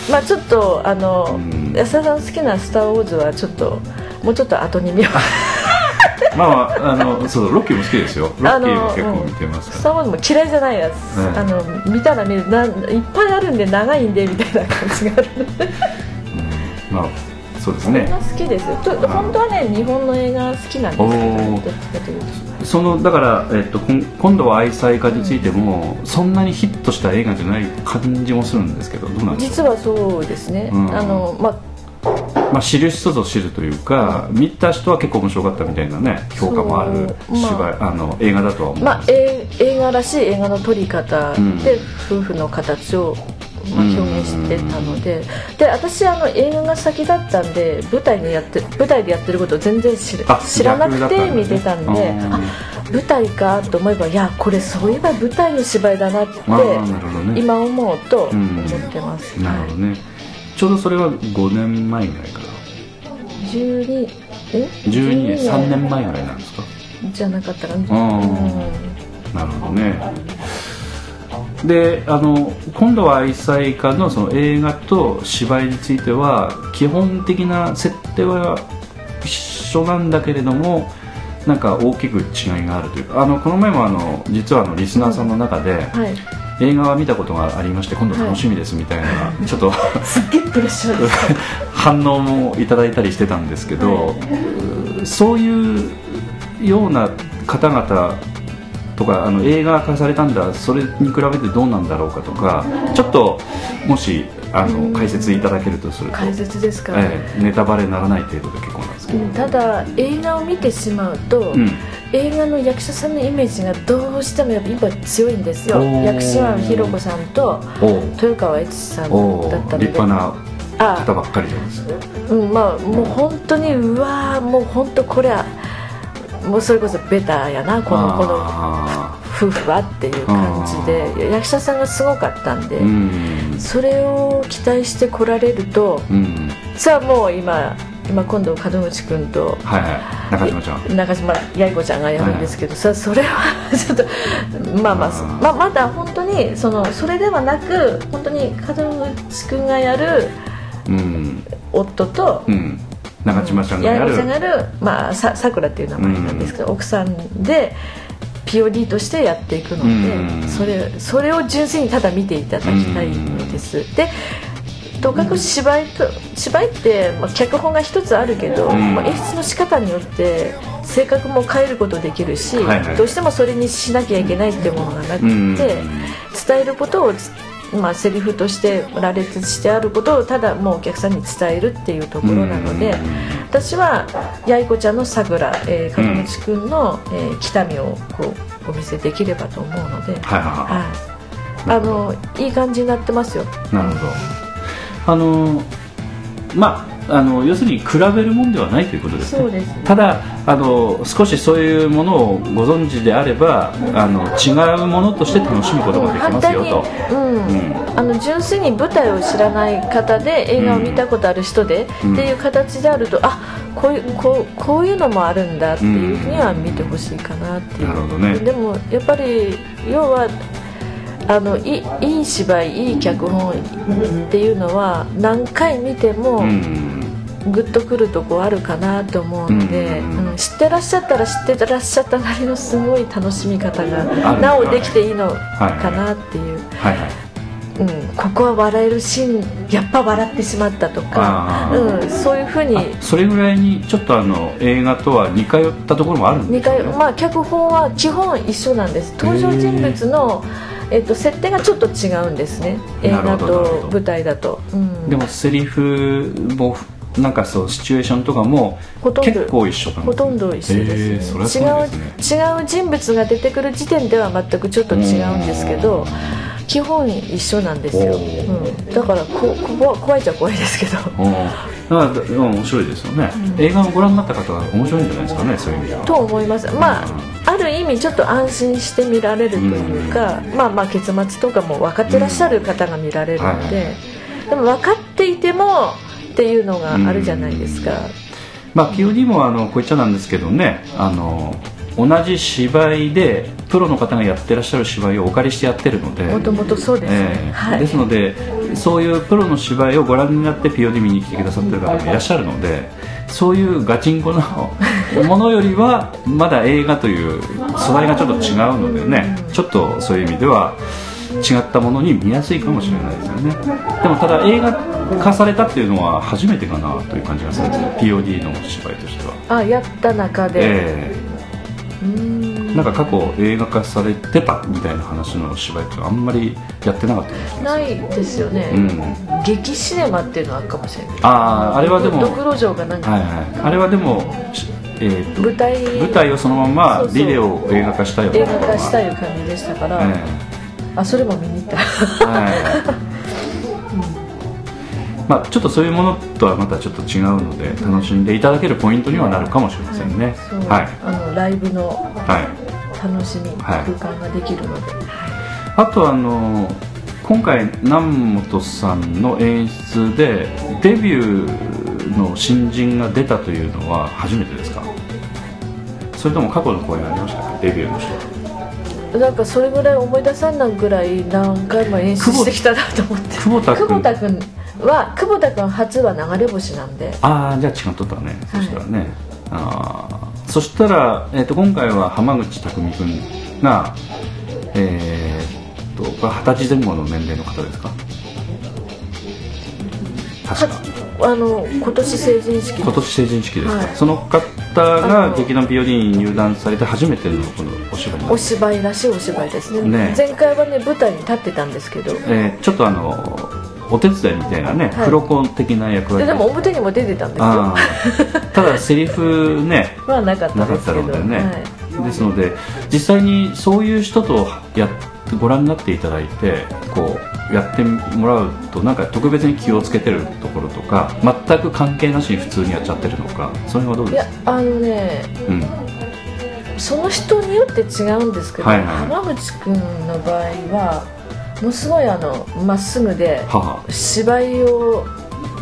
い、まあちょっとあの、安田さん好きな「スター・ウォーズ」はちょっともうちょっと後に見よう まああのそうロッキーも好きですよ。ロッキーも結構見てます。スター・ウォーズも嫌いじゃないやつ、あの見たら見る。ないっぱいあるんで長いんでみたいな感じがある、うん、まあそうですね。好きですよ。と本当はね日本の映画好きなんですけどそのだから、えっと、今度は愛妻家についても、うん、そんなにヒットした映画じゃない感じもするんですけどどうなん実はそうですね、うん、あのまあまあ、知る人ぞ知るというか、見た人は結構面白かったみたいなね評価もある芝居、まあ、あの映画だとは思うまあ、映画らしい映画の撮り方で、夫婦の形をまあ、表現してたので。で私あの映画が先だったんで舞台でやって舞台でやってることを全然知知らなくて見てたんであ舞台かと思えばいやこれそういえば舞台の芝居だなって、ね、今思うと思ってます、なるほどね、ちょうどそれは5年前ぐらいかな12え？12年。3年前ぐらいなんですか？じゃなかったらうんなるほどね。であの今度は愛妻家のその映画と芝居については基本的な設定は一緒なんだけれどもなんか大きく違いがあるというか。あのこの前もあの実はあのリスナーさんの中で、うん。はい映画は見たことがありまして今度楽しみですみたいな、はい、ちょっとすっげえプレッシャー反応もいただいたりしてたんですけど、はい、そういうような方々とかあの映画化されたんだそれに比べてどうなんだろうかとかちょっともしあの解説いただけるとすると。解説ですか、ええ、ネタバレにならない程度で結構なんですけど、ただ映画を見てしまうと、うん、映画の役者さんのイメージがどうしてもやっぱ今強いんですよ。薬師丸ひろ子さんと豊川悦司さんだったので。立派な方ばっかりです。うんまあもう本当にうわもう本当これはもうそれこそベタやなこのこの夫婦はっていう感じで役者さんがすごかったんで、うん、それを期待してこられると、うん、さあもう今今今度門口君と、はいはい、中島ちゃん。中島八重子ちゃんがやるんですけど、はい、さそれは ちょっとまあまあまあ、まだ本当にそのそれではなく本当に門口君がやる、うん、夫と、うん。中島ちゃんがやる。やる、まあ、ささくらっていう名前なんですけど、うん、奥さんで POD としてやっていくので、うん、それそれを純粋にただ見ていただきたいのです、うん、でとかく芝居と芝居って、まあ、脚本が一つあるけど、まあ、演出の仕方によって性格も変えることできるし、はいはい、どうしてもそれにしなきゃいけないっていうものがなくて、伝えることをまあ、セリフとして羅列してあることをただもうお客さんに伝えるっていうところなので私は八重子ちゃんのさくら、えー、君の、えー、北見をこうお見せできればと思うので、はいはい、あのいい感じになってますよ。なるほど。あのまああの要するに比べるもんではないということです、ね、ですね、ただあの少しそういうものをご存知であればあの違うものとして楽しむことができますよと、うんうん、あの純粋に舞台を知らない方で映画を見たことある人で、うん、っていう形であるとあこういうこうこういうのもあるんだっていうふうには見てほしいかなっていう、なるほどね、でもやっぱり要はあのいいい芝居いい脚本っていうのは何回見ても、グッとくるとこあるかなと思うので、うん、知ってらっしゃったら知ってらっしゃったなりのすごい楽しみ方がなおできていいのかなっていう。はい。はいうん、ここは笑えるシーンやっぱ笑ってしまったとか、うん、そういうふうにそれぐらいにちょっとあの映画とは似通ったところもあるんですか、ね、まあ、脚本は基本一緒なんです。登場人物の、えっと、設定がちょっと違うんですね。映画と舞台だと、うん、でもセリフもなんかそうシチュエーションとかも結構一緒かな。ほとんど一緒ですね,、違う違う人物が出てくる時点では全くちょっと違うんですけど基本一緒なんですよ、うん、だからここ怖いっちゃ怖いですけど。だから面白いですよね、うん、映画をご覧になった方は面白いんじゃないですかねそういう意味では。と思います。まあ、ある意味ちょっと安心して見られるというか、まあまあ結末とかも分かってらっしゃる方が見られるので、はい、でも分かっていてもっていうのがあるじゃないですか、まあ POD もあのこういっちゃなんですけどねあの同じ芝居でプロの方がやってらっしゃる芝居をお借りしてやってるので。もともとそうです。ね、え。ーはい、ですのでそういうプロの芝居をご覧になって POD 見に来てくださってる方もいらっしゃるのでそういうガチンコのものよりはまだ映画という素材がちょっと違うのでねちょっとそういう意味では違ったものに見やすいかもしれないですよね。でもただ映画化されたっていうのは初めてかなという感じがするんですね POD の芝居としては。あやった中で、えー、うんなんか過去映画化されてたみたいな話の芝居ってあんまりやってなかったですねないですよね、うん。劇シネマっていうのはあるかもしれない。あああれはでもドクロ城がなんか、はいはい。あれはでもしえーと舞台。舞台をそのままビデオを映画化したような。映画化したいう感じでしたから、えあそれも見に行った。えはいまあ、ちょっとそういうものとはまたちょっと違うので楽しんでいただけるポイントにはなるかもしれませんね。そうはい、あのライブのはい、楽しみ、はい空間ができるので、あとあの今回南本さんの演出でデビューの新人が出たというのは初めてですか？それとも過去の公演ありましたか？デビューの人なんかそれぐらい思い出さんないぐらい何回も演出してきたなと思って。久保田君は久保田君初は流れ星なんで。ああじゃあ違っとったね、はい。そしたらね。あー。そしたら、えー、と今回は浜口匠君がえー、とこれ二十歳前後の年齢の方ですか？確か。あの今年成人式今年成人式ですか、はい。その方が劇団 POD に入団されて初めてのこのお芝居お芝居らしいお芝居ですね。ね。前回はね舞台に立ってたんですけど。えーちょっとあのお手伝いみたいなね、はい。黒子的な役割ででも表にも出てたんですよ。ただセリフね まあなかったなかったですけどのでね、はい。ですので実際にそういう人とやご覧になっていただいてこうやってもらうとなんか特別に気をつけてるところとか全く関係なしに普通にやっちゃってるのかその辺はどうですか？あのねうん。その人によって違うんですけど、はいはい浜口君の場合はものすごいあのまっすぐでは芝居を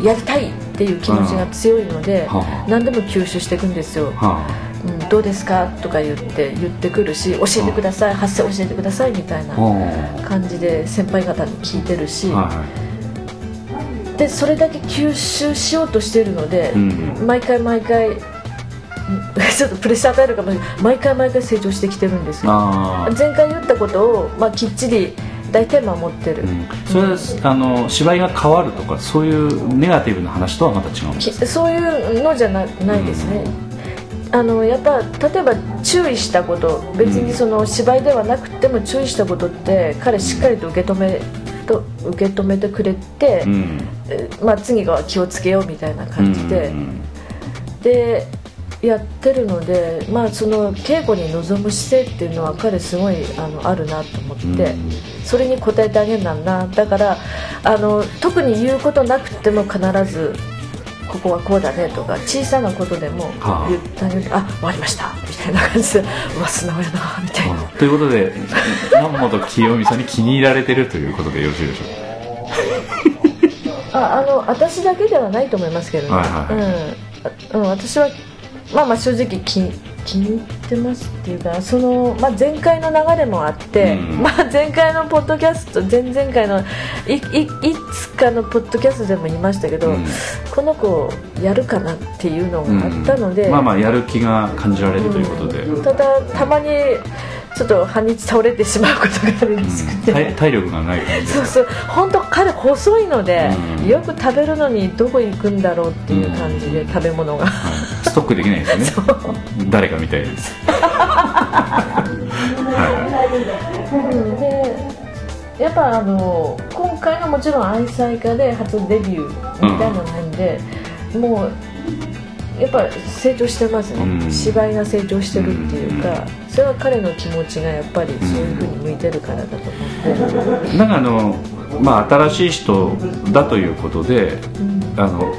やりたいっていう気持ちが強いので、はあ。何でも吸収していくんですよ、うん、どうですかとか言って言ってくるし教えてください発声教えてくださいみたいな感じで先輩方に聞いてるし、でそれだけ吸収しようとしてるので毎回毎回うん ちょっとプレッシャー与えるかもしれない。毎回毎回成長してきてるんですよ。前回言ったことを、まあ、きっちり大体守ってる、うん、それはあの芝居が変わるとかそういうネガティブな話とはまた違うんできすそういうのじゃなないですね、あのやっぱ例えば注意したこと別にその芝居ではなくても注意したことって彼しっかりと受け止めと受け止めてくれて、うん。えまあ、次は気をつけようみたいな感じで、うん。でやってるので、まあ、その稽古に臨む姿勢っていうのは彼すごいあのあるなと思って、うん。それに応えてあげるなんな。だからあの特に言うことなくても必ずここはこうだねとか小さなことでもはあ。言ってあげる。あ終わりました。みたいな感じでうわ素直やなみたいな。あ。ということで南本清美さんに気に入られてるということでよろしいでしょうか？ああの私だけではないと思いますけどね、はいはい。うん。あうん、私はまあまあ正直気気に入ってますっていうかその、まあ、前回の流れもあって、うん。まあ、前回のポッドキャスト前々回のいいいつかのポッドキャストでも言いましたけど、うん。この子やるかなっていうのがあったので、うん。まあまあやる気が感じられるということで、ただたまにちょっと半日倒れてしまうことがあるらしくて、体体力がない感じでそうそう。本当彼細いので、うん。よく食べるのにどこ行くんだろうっていう感じで、食べ物が。はいストックできないですよね。誰かみたいです。はでやっぱあの今回のもちろん愛妻家で初デビューみたいな面で、もうやっぱ成長してますね、うん。芝居が成長してるっていうか、それは彼の気持ちがやっぱりそういうふうに向いてるからだと思って、いなんかあのまあ新しい人だということであの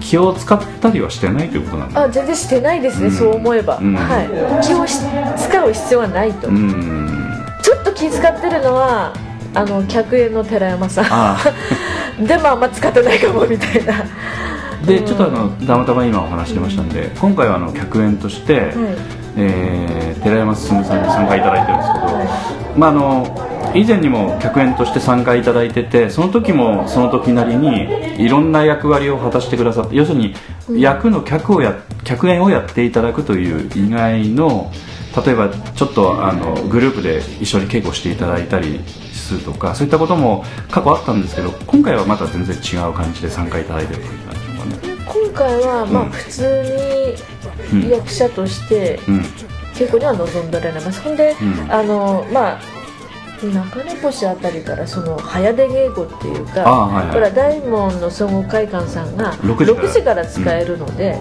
気を使ったりはしてないということなんだ。あ全然してないですね、うん。そう思えば、うん。はい。気をし使う必要はないと、うん。ちょっと気使ってるのはあの客演の寺山さん。あ でもあんま使ってないかもみたいな。あでちょっとあのたまたま今お話してましたんで今回はあの客演として、はい。えー寺山進さんに参加いただいてるんですけど、まあ、あの以前にも客演として参加いただいててその時もその時なりにいろんな役割を果たしてくださって要するに役の客をや客演をやっていただくという以外の例えばちょっとあのグループで一緒に稽古していただいたりするとかそういったことも過去あったんですけど今回はまた全然違う感じで参加いただいてる感じなんでしょうかね。今回はまあうん。普通に役者としてうん。稽古には臨んでられます。ほんで、うん。あのまあ中根星あたりからその早出稽古っていうか、あはいはい。これは大門の総合会館さんが6 6時から使えるので、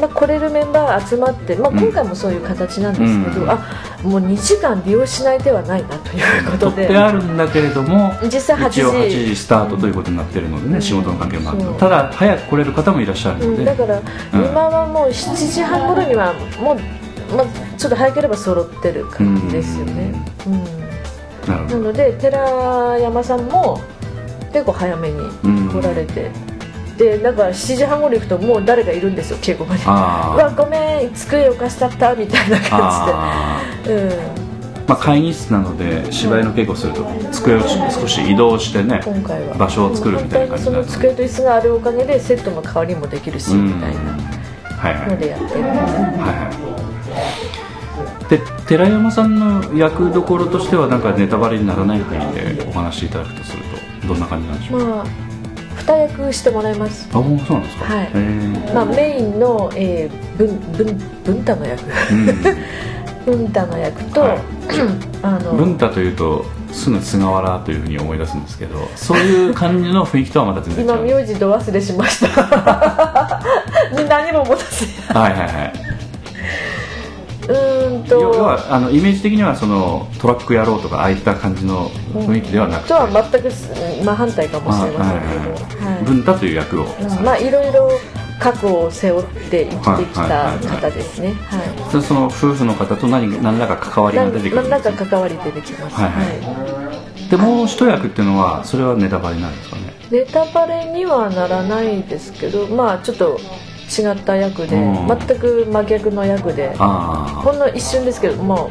まあ、来れるメンバー集まって、まあ、うん今回もそういう形なんですけど、うんあもう2時間利用しない手はないなということであるんだけれども実際8時。一応8時スタートということになってるのでね、仕事の関係もあただ早く来れる方もいらっしゃるので、うん、だからうん。今はもう7時半頃にはもう、まあ、ちょっと早ければ揃ってる感じですよね、うんなので寺山さんも結構早めに来られて、でなんか7時半頃行くともう誰かいるんですよ稽古場に。あうわごめん机を貸したったみたいな感あじで。うん。ーまあ、会議室なので芝居の稽古すると机を少し移動してね今回は。場所を作るみたいな感じになるその机と椅子があるおかげでセットの代わりもできるしうん。みたいなのでやってるはいはいで寺山さんの役どころとしてはなんかネタバレにならない範囲でお話しいただくとするとどんな感じなんでしょう？か、まあ二役してもらいます。あもうそうなんですか？はい。まあ、メインの、えー、文文文太の役。文太の役と、はい。あの太というとすぐ菅原というふうに思い出すんですけどそういう感じの雰囲気とはまた全然違う。今名字ど忘れしました。で何も持たせはいはいはいうーん要とはあのイメージ的にはそのトラック野郎とかああいった感じの雰囲気ではなくて、とは全くす真反対かもしれませんけど、はい文太という役を。うんまあいろいろ過去を背負って生きてきた方ですね。はい。でその夫婦の方と何何らか関わりが出てくる何らんですか？関わり出てきます、はい。はい。でもう一役っていうのはそれはネタバレなんですかね？ネタバレにはならないですけどまあちょっと違った役で、うん。全く真逆の役であほんの一瞬ですけども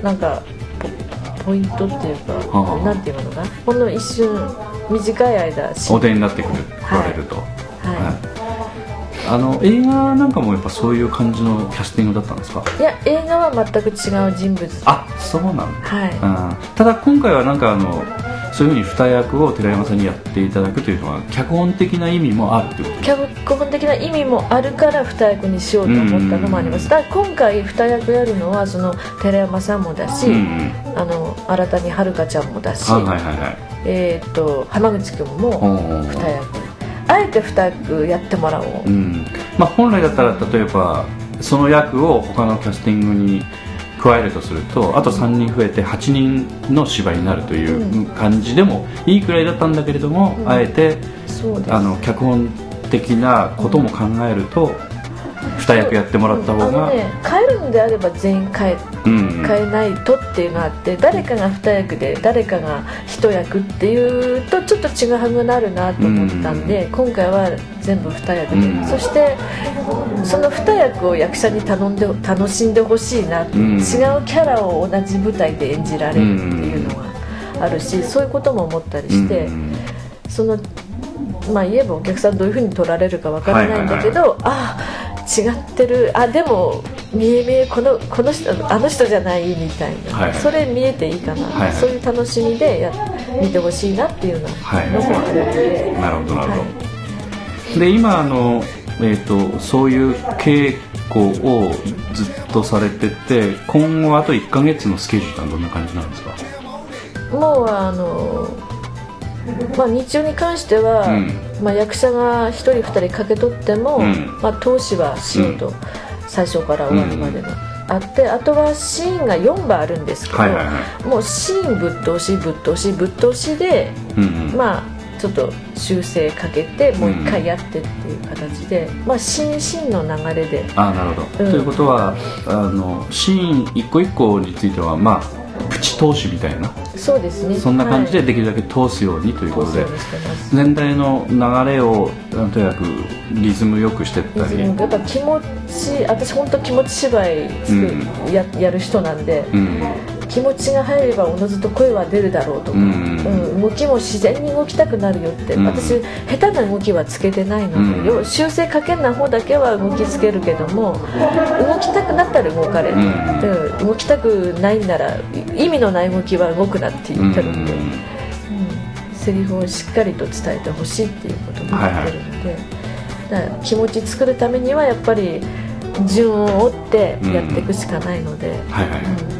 うなんかポポイントっていうか、はあ。なんていうのかな？ほんの一瞬短い間あお出になってくる来られると、はい。あの映画なんかもやっぱそういう感じのキャスティングだったんですか？いや映画は全く違う人物。あそうなんだ。はい。あーただ今回はなんかあのそういうふうに二役を寺山さんにやっていただくというのは脚本的な意味もあるってこと脚本的な意味もあるから二役にしようと思ったのもあります。だから今回二役やるのはその寺山さんもだし、あの新たにはるかちゃんもだし、あはいはいはい。えー、と浜口君も二役。あえて二役やってもらおう、うん。まあ、本来だったら例えばその役を他のキャスティングに加えるとするとあと3人増えて8人の芝居になるという感じでもいいくらいだったんだけれども、うん。あえてあの脚本的なことも考えると、2役やってもらった方が、ね変えるんであれば全員変えうん変えないとっていうのがあって誰かが二役で誰かが一役っていうとちょっと違うくなるなと思ったんで、今回は全部二役で、うん。そしてその二役を役者に頼んで楽しんでほしいな、うん。違うキャラを同じ舞台で演じられるっていうのがあるし、そういうことも思ったりして、うん。そのまあ言えばお客さんどういうふうに取られるかわからないんだけど、あ違ってる。あでも見え見えこのこの人あの人じゃないみたいな、はいそれ見えていいかな、はいそういう楽しみでや見てほしいなっていうのはいのもあるので、なるほどなるほど、はい。で今あの、えー、とそういう稽古をずっとされてて今後あと1か月のスケジュールはどんな感じなんですか？もうあの、まあ、日中に関しては、うん。まあ、役者が1人2人かけ取っても、うん。まあ、投資はしようと、最初から終わりまでの、あってあとはシーンが4番あるんですけど、もうシーンぶっ通しぶっ通しぶっ通しでうんうん。まあちょっと修正かけてもう一回やってっていう形で、まあシーンシーンの流れで。あなるほど、うん。ということはあのシーン一個一個についてはまあプチ投資みたいな？そうですね。そんな感じではい。できるだけ通すようにということで、そうにしてます。全体の流れをなんとなくリズムよくしてったり、やっぱ気持ち私本当気持ち芝居うややる人なんで、うん気持ちが入ればおのずと声は出るだろうとか、ううんん動きも自然に動きたくなるよって、うん。私下手な動きはつけてないので、うん。修正かけんな方だけは動きつけるけども動きたくなったら動かれる、うん。うん。動きたくないなら意味のない動きは動くなって言ってるんで、うん。セリフをしっかりと伝えてほしいっていうことも言ってるので、だから気持ち作るためにはやっぱり順を追ってやっていくしかないので、はいはい、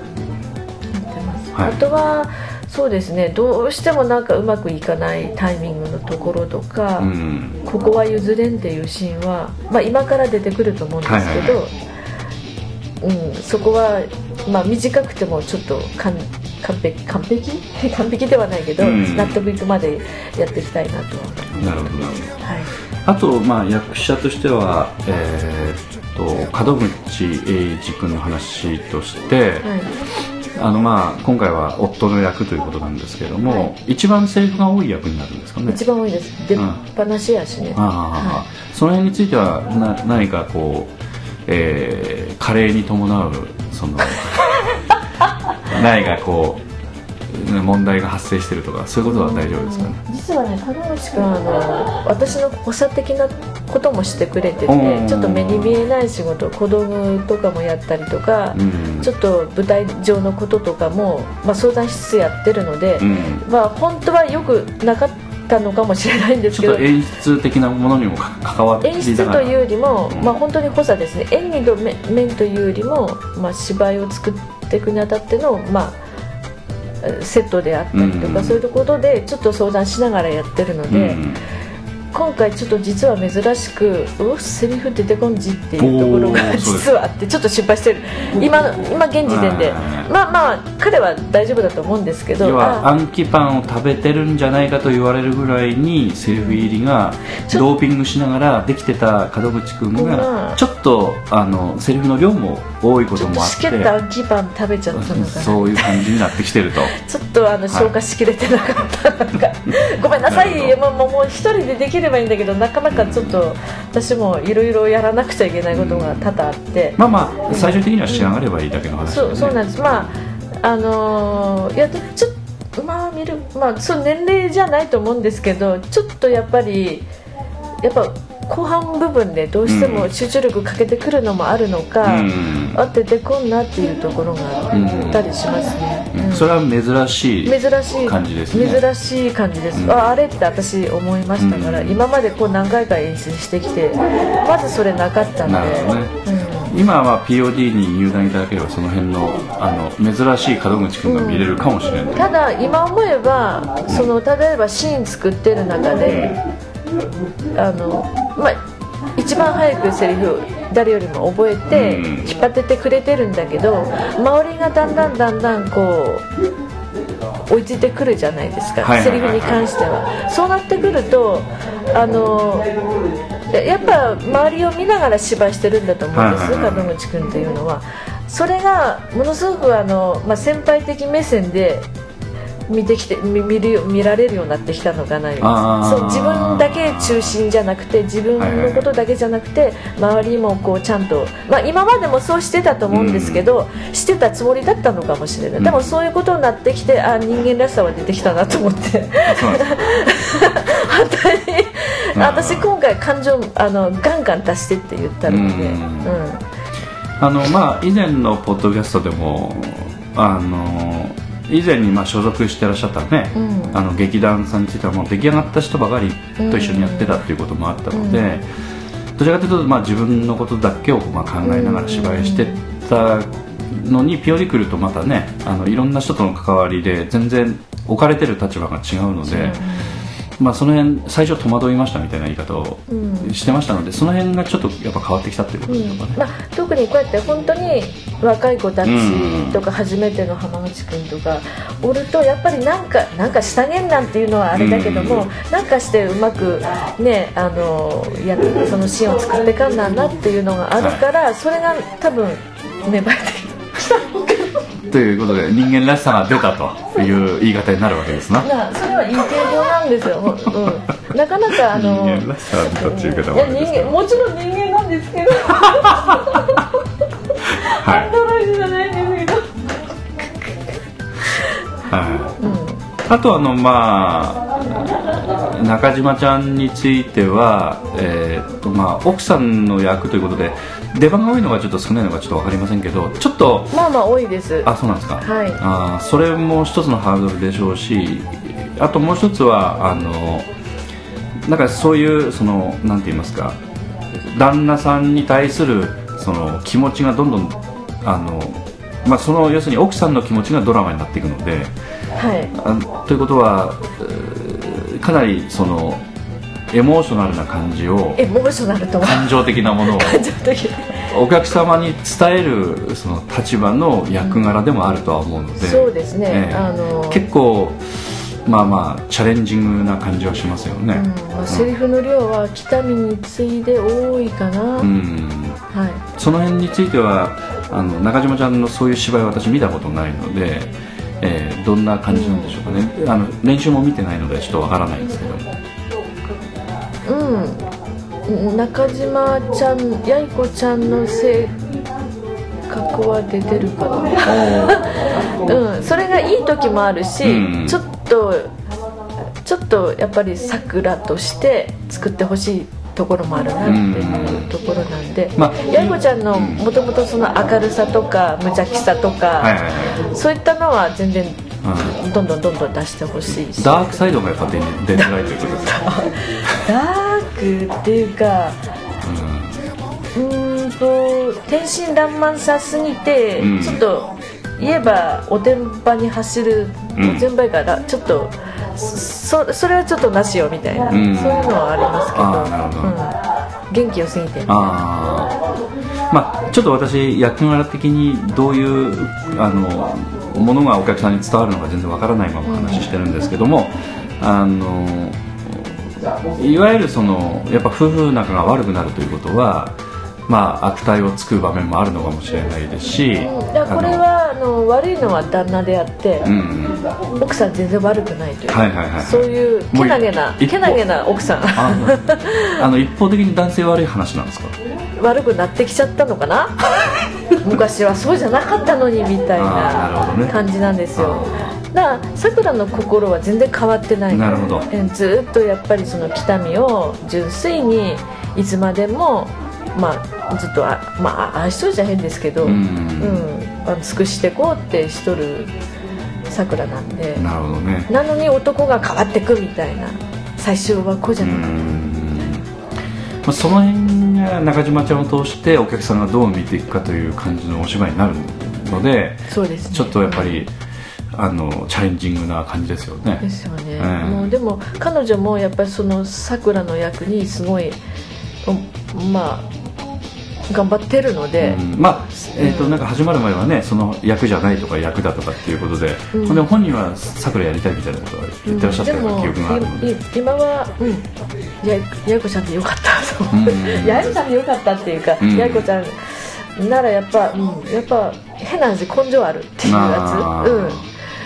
はい、あとはそうですねどうしてもなんかうまくいかないタイミングのところとか、うん、ここは譲れんっていうシーンは、まあ、今から出てくると思うんですけど、うん、そこは、まあ、短くてもちょっと完璧完璧？完璧ではないけど、うん、納得いくまでやっていきたいなとなるほどなるほど、はい、あと、まあ、役者としては、えー、と門口英二君の話として、はいあのまあ今回は夫の役ということなんですけれども、はい、一番セリフが多い役になるんですかね。一番多いです。出っ放しやしね、うん、はい、その辺についてはな何かこう、えー、加齢に伴うその 何かこう問題が発生してるとかそういうことは大丈夫ですかね、実はね門口君あの私の補佐的なこともしてくれててちょっと目に見えない仕事子供とかもやったりとか、ちょっと舞台上のこととかも、まあ、相談室やってるので、まあ本当はよくなかったのかもしれないんですけど演出的なものにも関わって演出というよりも、まあ、本当に補佐ですね。演技の面というよりも、まあ、芝居を作っていくにあたっての、まあ、セットであったりとか、そういうところでちょっと相談しながらやってるので。今回ちょっと実は珍しく「うセリフ出てこんじ」っていうところが実はあってちょっと心配してる。今今現時点で。まあまあ彼は大丈夫だと思うんですけど要は暗記パンを食べてるんじゃないかと言われるぐらいにセリフ入りがドーピングしながらできてた門口君がちょっとあのセリフの量も多いこともあって。しけった暗記パン食べちゃったのかな。そういう感じになってきてると。ちょっとあの消化しきれてなかった、はい、なんか。ごめんなさい。もうもう一人でできるればいいんだけどなかなかちょっと私もいろいろやらなくちゃいけないことが多々あって、まあまあ最終的には仕上がればいいだけの話、ね、そうそうなんです。まああのー、いやちょっとまあ見るまあそう年齢じゃないと思うんですけどちょっとやっぱりやっぱ後半部分でどうしても集中力かけてくるのもあるのか、うん、あっててこんなっていうところがあったりしますね、うん。うん、それは珍しい珍しい。感じですね。珍しい感じです、ああれって私思いましたから、今までこう何回か演出してきてまずそれなかったんで、ね。今は POD に入団いただければその辺のあの珍しい門口君が見れるかもしれない、ただ今思えばその例えばシーン作ってる中で、あのまあ一番早くセリフ誰よりも覚えて引っ張っててくれてるんだけど周りがだんだんだんだんこう追いついてくるじゃないですか、セリフに関しては。そうなってくるとあのやっぱ周りを見ながら芝居してるんだと思うんです、門口君というのは。それがものすごくあの、まあ、先輩的目線で見てきて見見る見られるようになってきたのかなそう自分だけ中心じゃなくて自分のことだけじゃなくて、周りもこうちゃんと、まあ、今までもそうしてたと思うんですけど、うん、してたつもりだったのかもしれない、うん、でもそういうことになってきてあ人間らしさは出てきたなと思って。本当に。私今回感情あのガンガン出してって言ったので、うん、あのまあ以前のポッドキャストでもあの以前にまあ所属してらっしゃったね、うん、あの劇団さんについてはもう出来上がった人ばかりと一緒にやってたっていうこともあったので、どちらかというとまあ自分のことだけをまあ考えながら芝居してたのにピオリ来るとまたねあのいろんな人との関わりで全然置かれてる立場が違うので。まあ、その辺最初戸惑いましたみたいな言い方をしてましたので、うん、その辺がちょっとやっぱ変わってきたっていうことですかね、うん、まあ、特にこうやって本当に若い子たちとか初めての浜口君とかおるとやっぱりなんかなんか下げんなんていうのはあれだけども、うん、なんかしてうまくねあのやそのシーンを作ってかんなんなっていうのがあるから、はい、それが多分芽生えてきたということで人間らしさが出たという言い方になるわけですな。それはいい傾向なんですよ、うん、なかなかあの人間らしさが出たっていう方もあ人間もちろん人間なんですけど。はい、じゃないんですけど。はい、うん、あとあのまあ中島ちゃんについては、えーとまあ、奥さんの役ということで出番が多いのがちょっと少ないのかちょっと分かりませんけどちょっとまあまあ多いです。あそうなんですか？はい。あそれも一つのハードルでしょうしあともう一つはあのなんかそういうそのなんて言いますか旦那さんに対するその気持ちがどんどんあの、まあ、その要するに奥さんの気持ちがドラマになっていくので、はい。あということはえーかなりそのエモーショナルな感じをエモーショナルとは？感情的なものをお客様に伝えるその立場の役柄でもあるとは思うので、そうですね。ええ。あの結構まあまあチャレンジングな感じはしますよね、うんまあ、セリフの量は北見に次いで多いかな、うん。はい。その辺についてはあの中島ちゃんのそういう芝居は私見たことないので、えーどんな感じなんでしょうかね、あの練習も見てないのでちょっとわからないんですけど。うん。中島ちゃんやいこちゃんの性格は出てるかな。うん。それがいい時もあるし、うん。ちょっとちょっとやっぱり桜として作ってほしいところもあるなっていうところなんで、まあやいこちゃんのもともとその明るさとか無邪気さとか、はいはいはい。そういったのは全然うどんどんどんどん出してほしいし。ダークサイドがやっぱ出出づらいということですか、ダークっていうかうーんと天真爛漫さすぎて、うん。ちょっと言えばおてんばに走る、うん。おてんばからちょっとそそれはちょっとなしよみたいな、うん。そういうのはありますけど。うん、元気よすぎてみたいな。ああまあちょっと私役柄的にどういうあのものがお客さんに伝わるのか全然わからないまま話してるんですけども、あのいわゆるそのやっぱ夫婦仲が悪くなるということはまあ悪態をつく場面もあるのかもしれないですし、うん。これはあの悪いのは旦那であって、うん奥さん全然悪くないという、はいはいはいそういうけなげなけなげな奥さん。ああの一方的に男性悪い話なんですか？悪くなってきちゃったのかな？昔はそうじゃなかったのにみたいな感じなんですよ。だからさくらの心は全然変わってない。なるほど。えずっとやっぱりその北見を純粋にいつまでもまあずっとあまあ愛しそうじゃ変ですけどううんん、あの尽くしてこうってしとるさくらなんで。なるほどね。なのに男が変わってくみたいな最初はこうじゃうなかったん。まあ、その辺が中島ちゃんを通してお客さんがどう見ていくかという感じのお芝居になるのでそうですね。ちょっとやっぱりあのチャレンジングな感じですよね。ですよね、うん。もうでも彼女もやっぱりそのさくらの役にすごいおまあ頑張ってるので、うん。まあえー、となんか始まる前はねその役じゃないとか役だとかっていうことで、うん。で本人はさくらやりたいみたいなことは言ってらっしゃったような記憶があるので、今は、うん、ややいこちゃんでよかったと、う。ん。やいこちゃんでよかったっていうか、うん。やいこちゃんならやっぱ、うん、やっぱ変な話根性あるっていうやつ、うん、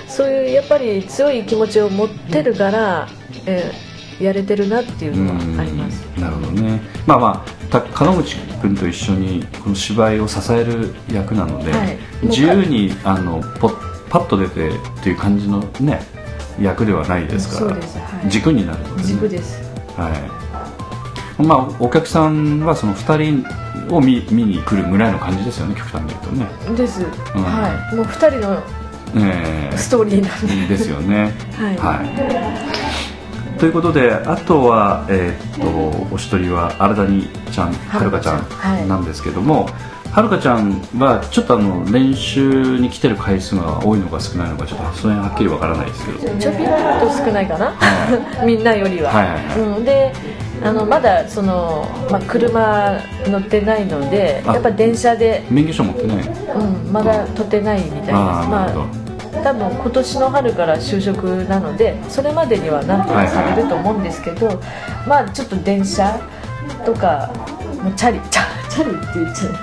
そういうやっぱり強い気持ちを持ってるから、えーやれてるなっていうのはあります、うん。なるほどね。まあまあた門口君と一緒にこの芝居を支える役なので、はい。自由にあのポパッと出てっていう感じのね役ではないですからはい。軸になるので、ね、軸です。はい。まあお客さんはその2人を見見に来るぐらいの感じですよね極端に言うとね。です、はい。もう2人のえ。ストーリーなんで。ーですよね。はい。はい、ということであとは、えーっとお一人は新谷ちゃんはるかちゃはい。んなんですけども、はるかちゃんはちょっとあの練習に来てる回数が多いのか少ないのかちょっとその辺はっきりわからないですけど。ちょびっと少ないかな、みんなよりは、はいはいはい。うん、であのまだその、まあ、車乗ってないのであ。やっぱ電車で、免許証持ってないうん、まだ取ってないみたいです。あーなまるほど。あ多分今年の春から就職なのでそれまでには何とかされると思うんですけど、まあちょっと電車とかもうチャリチャチャリって言っちゃう。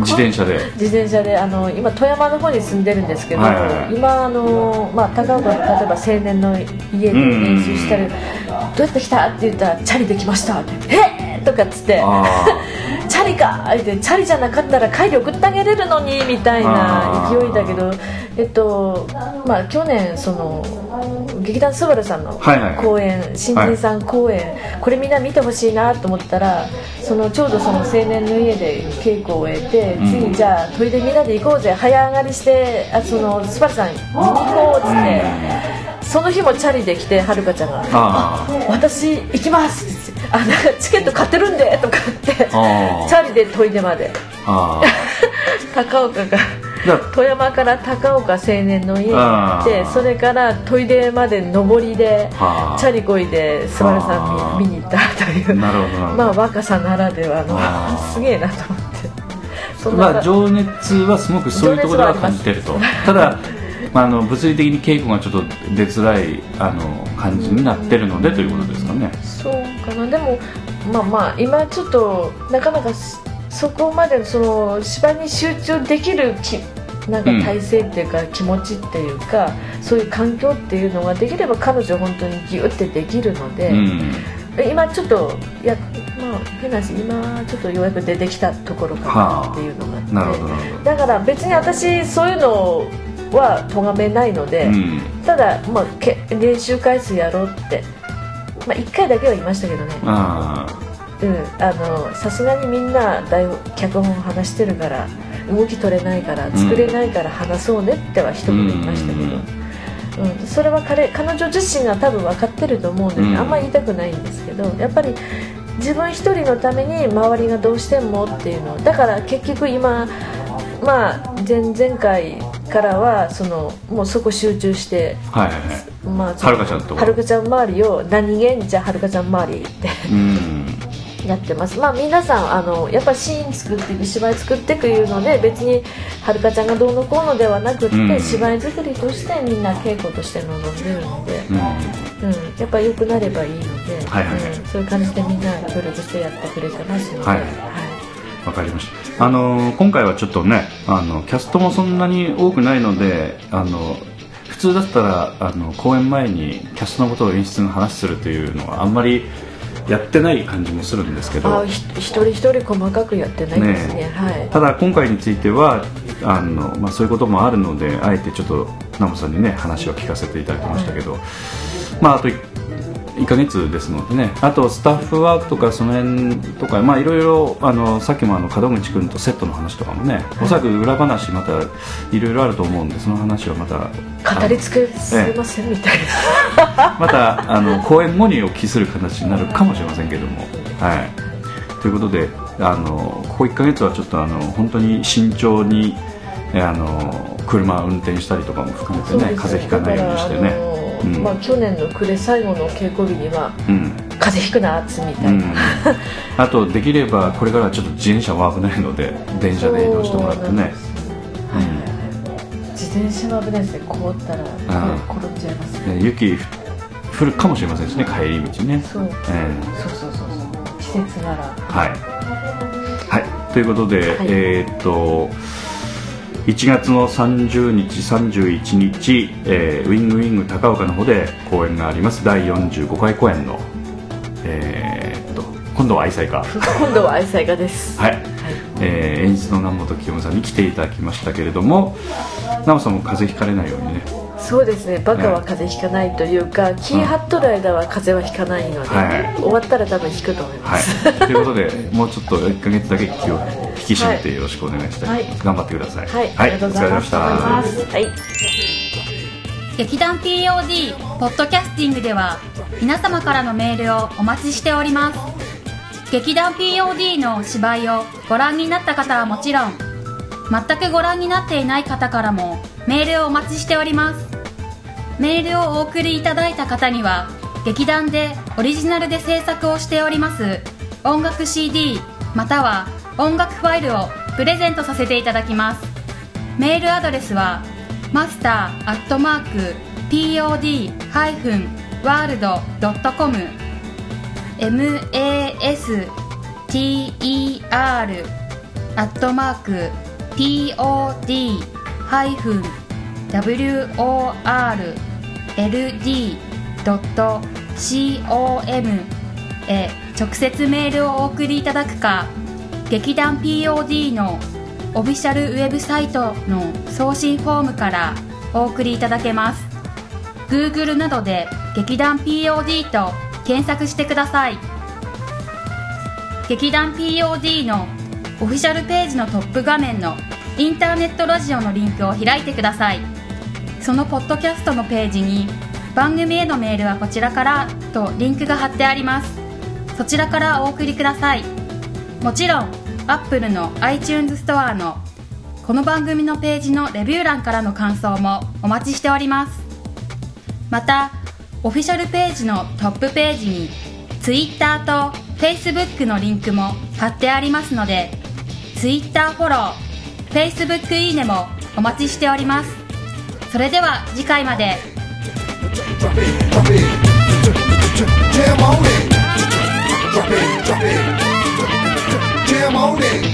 自転車で。自転車であの今富山の方に住んでるんですけど、はいはいはい。今あの、まあ、高岡例えば青年の家で練習したり、どうやって来た？って言ったら「チャリで来ました」って言って「えっ!」とかっつって。あ「チャリか!」って「チャリじゃなかったら帰り送ってあげれるのに」みたいな。勢いだけど。えっとまあ去年その劇団スバルさんのはいはい。はい。公演、新人さん公演、これみんな見てほしいなと思ったらそのちょうどその青年の家で稽古を終えて、うん。次じゃあトイレみんなで行こうぜ早上がりしてあそのスバルさん行こうっつって、その日もチャリで来てはるかちゃんが「あ私行きます」って言って「あなんかチケット買ってるんで」とかってチャリでトイレまで。あ 高岡がだ富山から高岡青年の家に行ってそれからトイレまで上りではあ。チャリこいでスバルさん見見に行ったという。まあ若さならではのすげえなと思って。まあ、情熱はすごくそういうところでは感じてると。ただ、まあ、あの物理的に稽古がちょっと出づらいあの感じになってるのでということですかね。そうかな。でもまあまあ今ちょっとなかなかそそこまでその芝居に集中できるきなんかうん体制っていうか、気持ちっていうかそういう環境っていうのができれば彼女本当にギュッてできるので、うん。今ちょっといやまあ変な話今ちょっとようやく出てきたところかなっていうのがあって、なるほどなるほど。だから別に私そういうのは咎めないので、うん。ただ、まあ、け練習回数やろうって、まあ、1回だけは言いましたけどね。あうんあのさすがにみんな台本脚本話してるから動き取れないから作れないから話そうねっては一言言いましたけど、うん。それは彼彼女自身が多分分かってると思うんで、うん。あんまり言いたくないんですけどやっぱり自分一人のために周りがどうしてもっていうのだから結局今まあ前々回からはそのもうそこ集中してあはいはいはい。まあ、はるかちゃんと。はるかちゃん周りを何気にじゃあはるかちゃん周りって。うんやってます。まあ皆さんあのやっぱシーン作っていく芝居作っていくいうので別にはるかちゃんがどうのこうのではなくって、うん。芝居作りとしてみんな稽古として臨んでるので、うん。うん。やっぱ良くなればいいので、はいはい。はいうん。そういう感じでみんな協力してやってくれてますので、はい。わかりました。あの今回はちょっとねあのキャストもそんなに多くないのであの普通だったらあの公演前にキャストのことを演出の話するというのはあんまりやってない感じもするんですけど。一人一人細かくやってないですね。ねはい。ただ今回についてはあの、まあ、そういうこともあるのであえてちょっとナモさんにね話を聞かせていただきましたけど、まああと1ヶ月ですのでね。あとスタッフワークとかその辺とかまあいろいろあのさっきもあの門口君とセットの話とかもねおそらく裏話またいろいろあると思うんでその話はまた語り尽くせませんみたいな、またあの公演後にお聞きする形になるかもしれませんけども、はい、ということであのここ1ヶ月はちょっとあの本当に慎重にえあの車運転したりとかも含めてね。風邪ひかないようにしてねうん。まあ、去年の暮れ最後の稽古日にはうん。風邪ひくなあつみたいな、うん、あとできればこれからはちょっと自転車は危ないので電車で移動してもらってね。自転車は危ないですね。凍ったらん転っちゃいますね。ね雪降るかもしれませんしね帰り道ね、そう。えそうそうそうそう。季節なら。ーはい、はい、ということで、はい。えーっと1月の30日31日、えーウィングウィング高岡の方で公演があります。第45回公演のえーっと今度は愛妻家。今度は愛妻家です。はい、えー演出の南本清美さんに来ていただきましたけれども南本さんも風邪ひかれないようにねそうですね。バカは風邪ひかないというか、気張っとる間は風邪はひかないので、はい。終わったら多分ひくと思いまはい。す、ということでもうちょっと1か月だけ気を引き締めてよろしくお願いしたい、はい。頑張ってください。はい、ありがとうございましたお疲れ様でした。はい。劇団 POD ポッドキャスティングでは皆様からのメールをお待ちしております。劇団 POD の芝居をご覧になった方はもちろん全くご覧になっていない方からもメールをお待ちしております。メールをお送りいただいた方には劇団でオリジナルで制作をしております音楽 CD または音楽ファイルをプレゼントさせていただきます。メールアドレスはマスターアットマーク pod-world.com master アットマーク pod-world.com へ直接メールをお送りいただくか劇団 POD のオフィシャルウェブサイトの送信フォームからお送りいただけます。Google などで劇団 POD と検索してください。劇団 POD のオフィシャルページのトップ画面のインターネットラジオのリンクを開いてください。そのポッドキャストのページに番組へのメールはこちらからとリンクが貼ってあります。そちらからお送りください。もちろん Apple の iTunes ストアのこの番組のページのレビュー欄からの感想もお待ちしております。またオフィシャルページのトップページに Twitter と Facebook のリンクも貼ってありますのでツイッターフォロー、フェイスブックいいねもお待ちしております。それでは次回まで。Jam on it.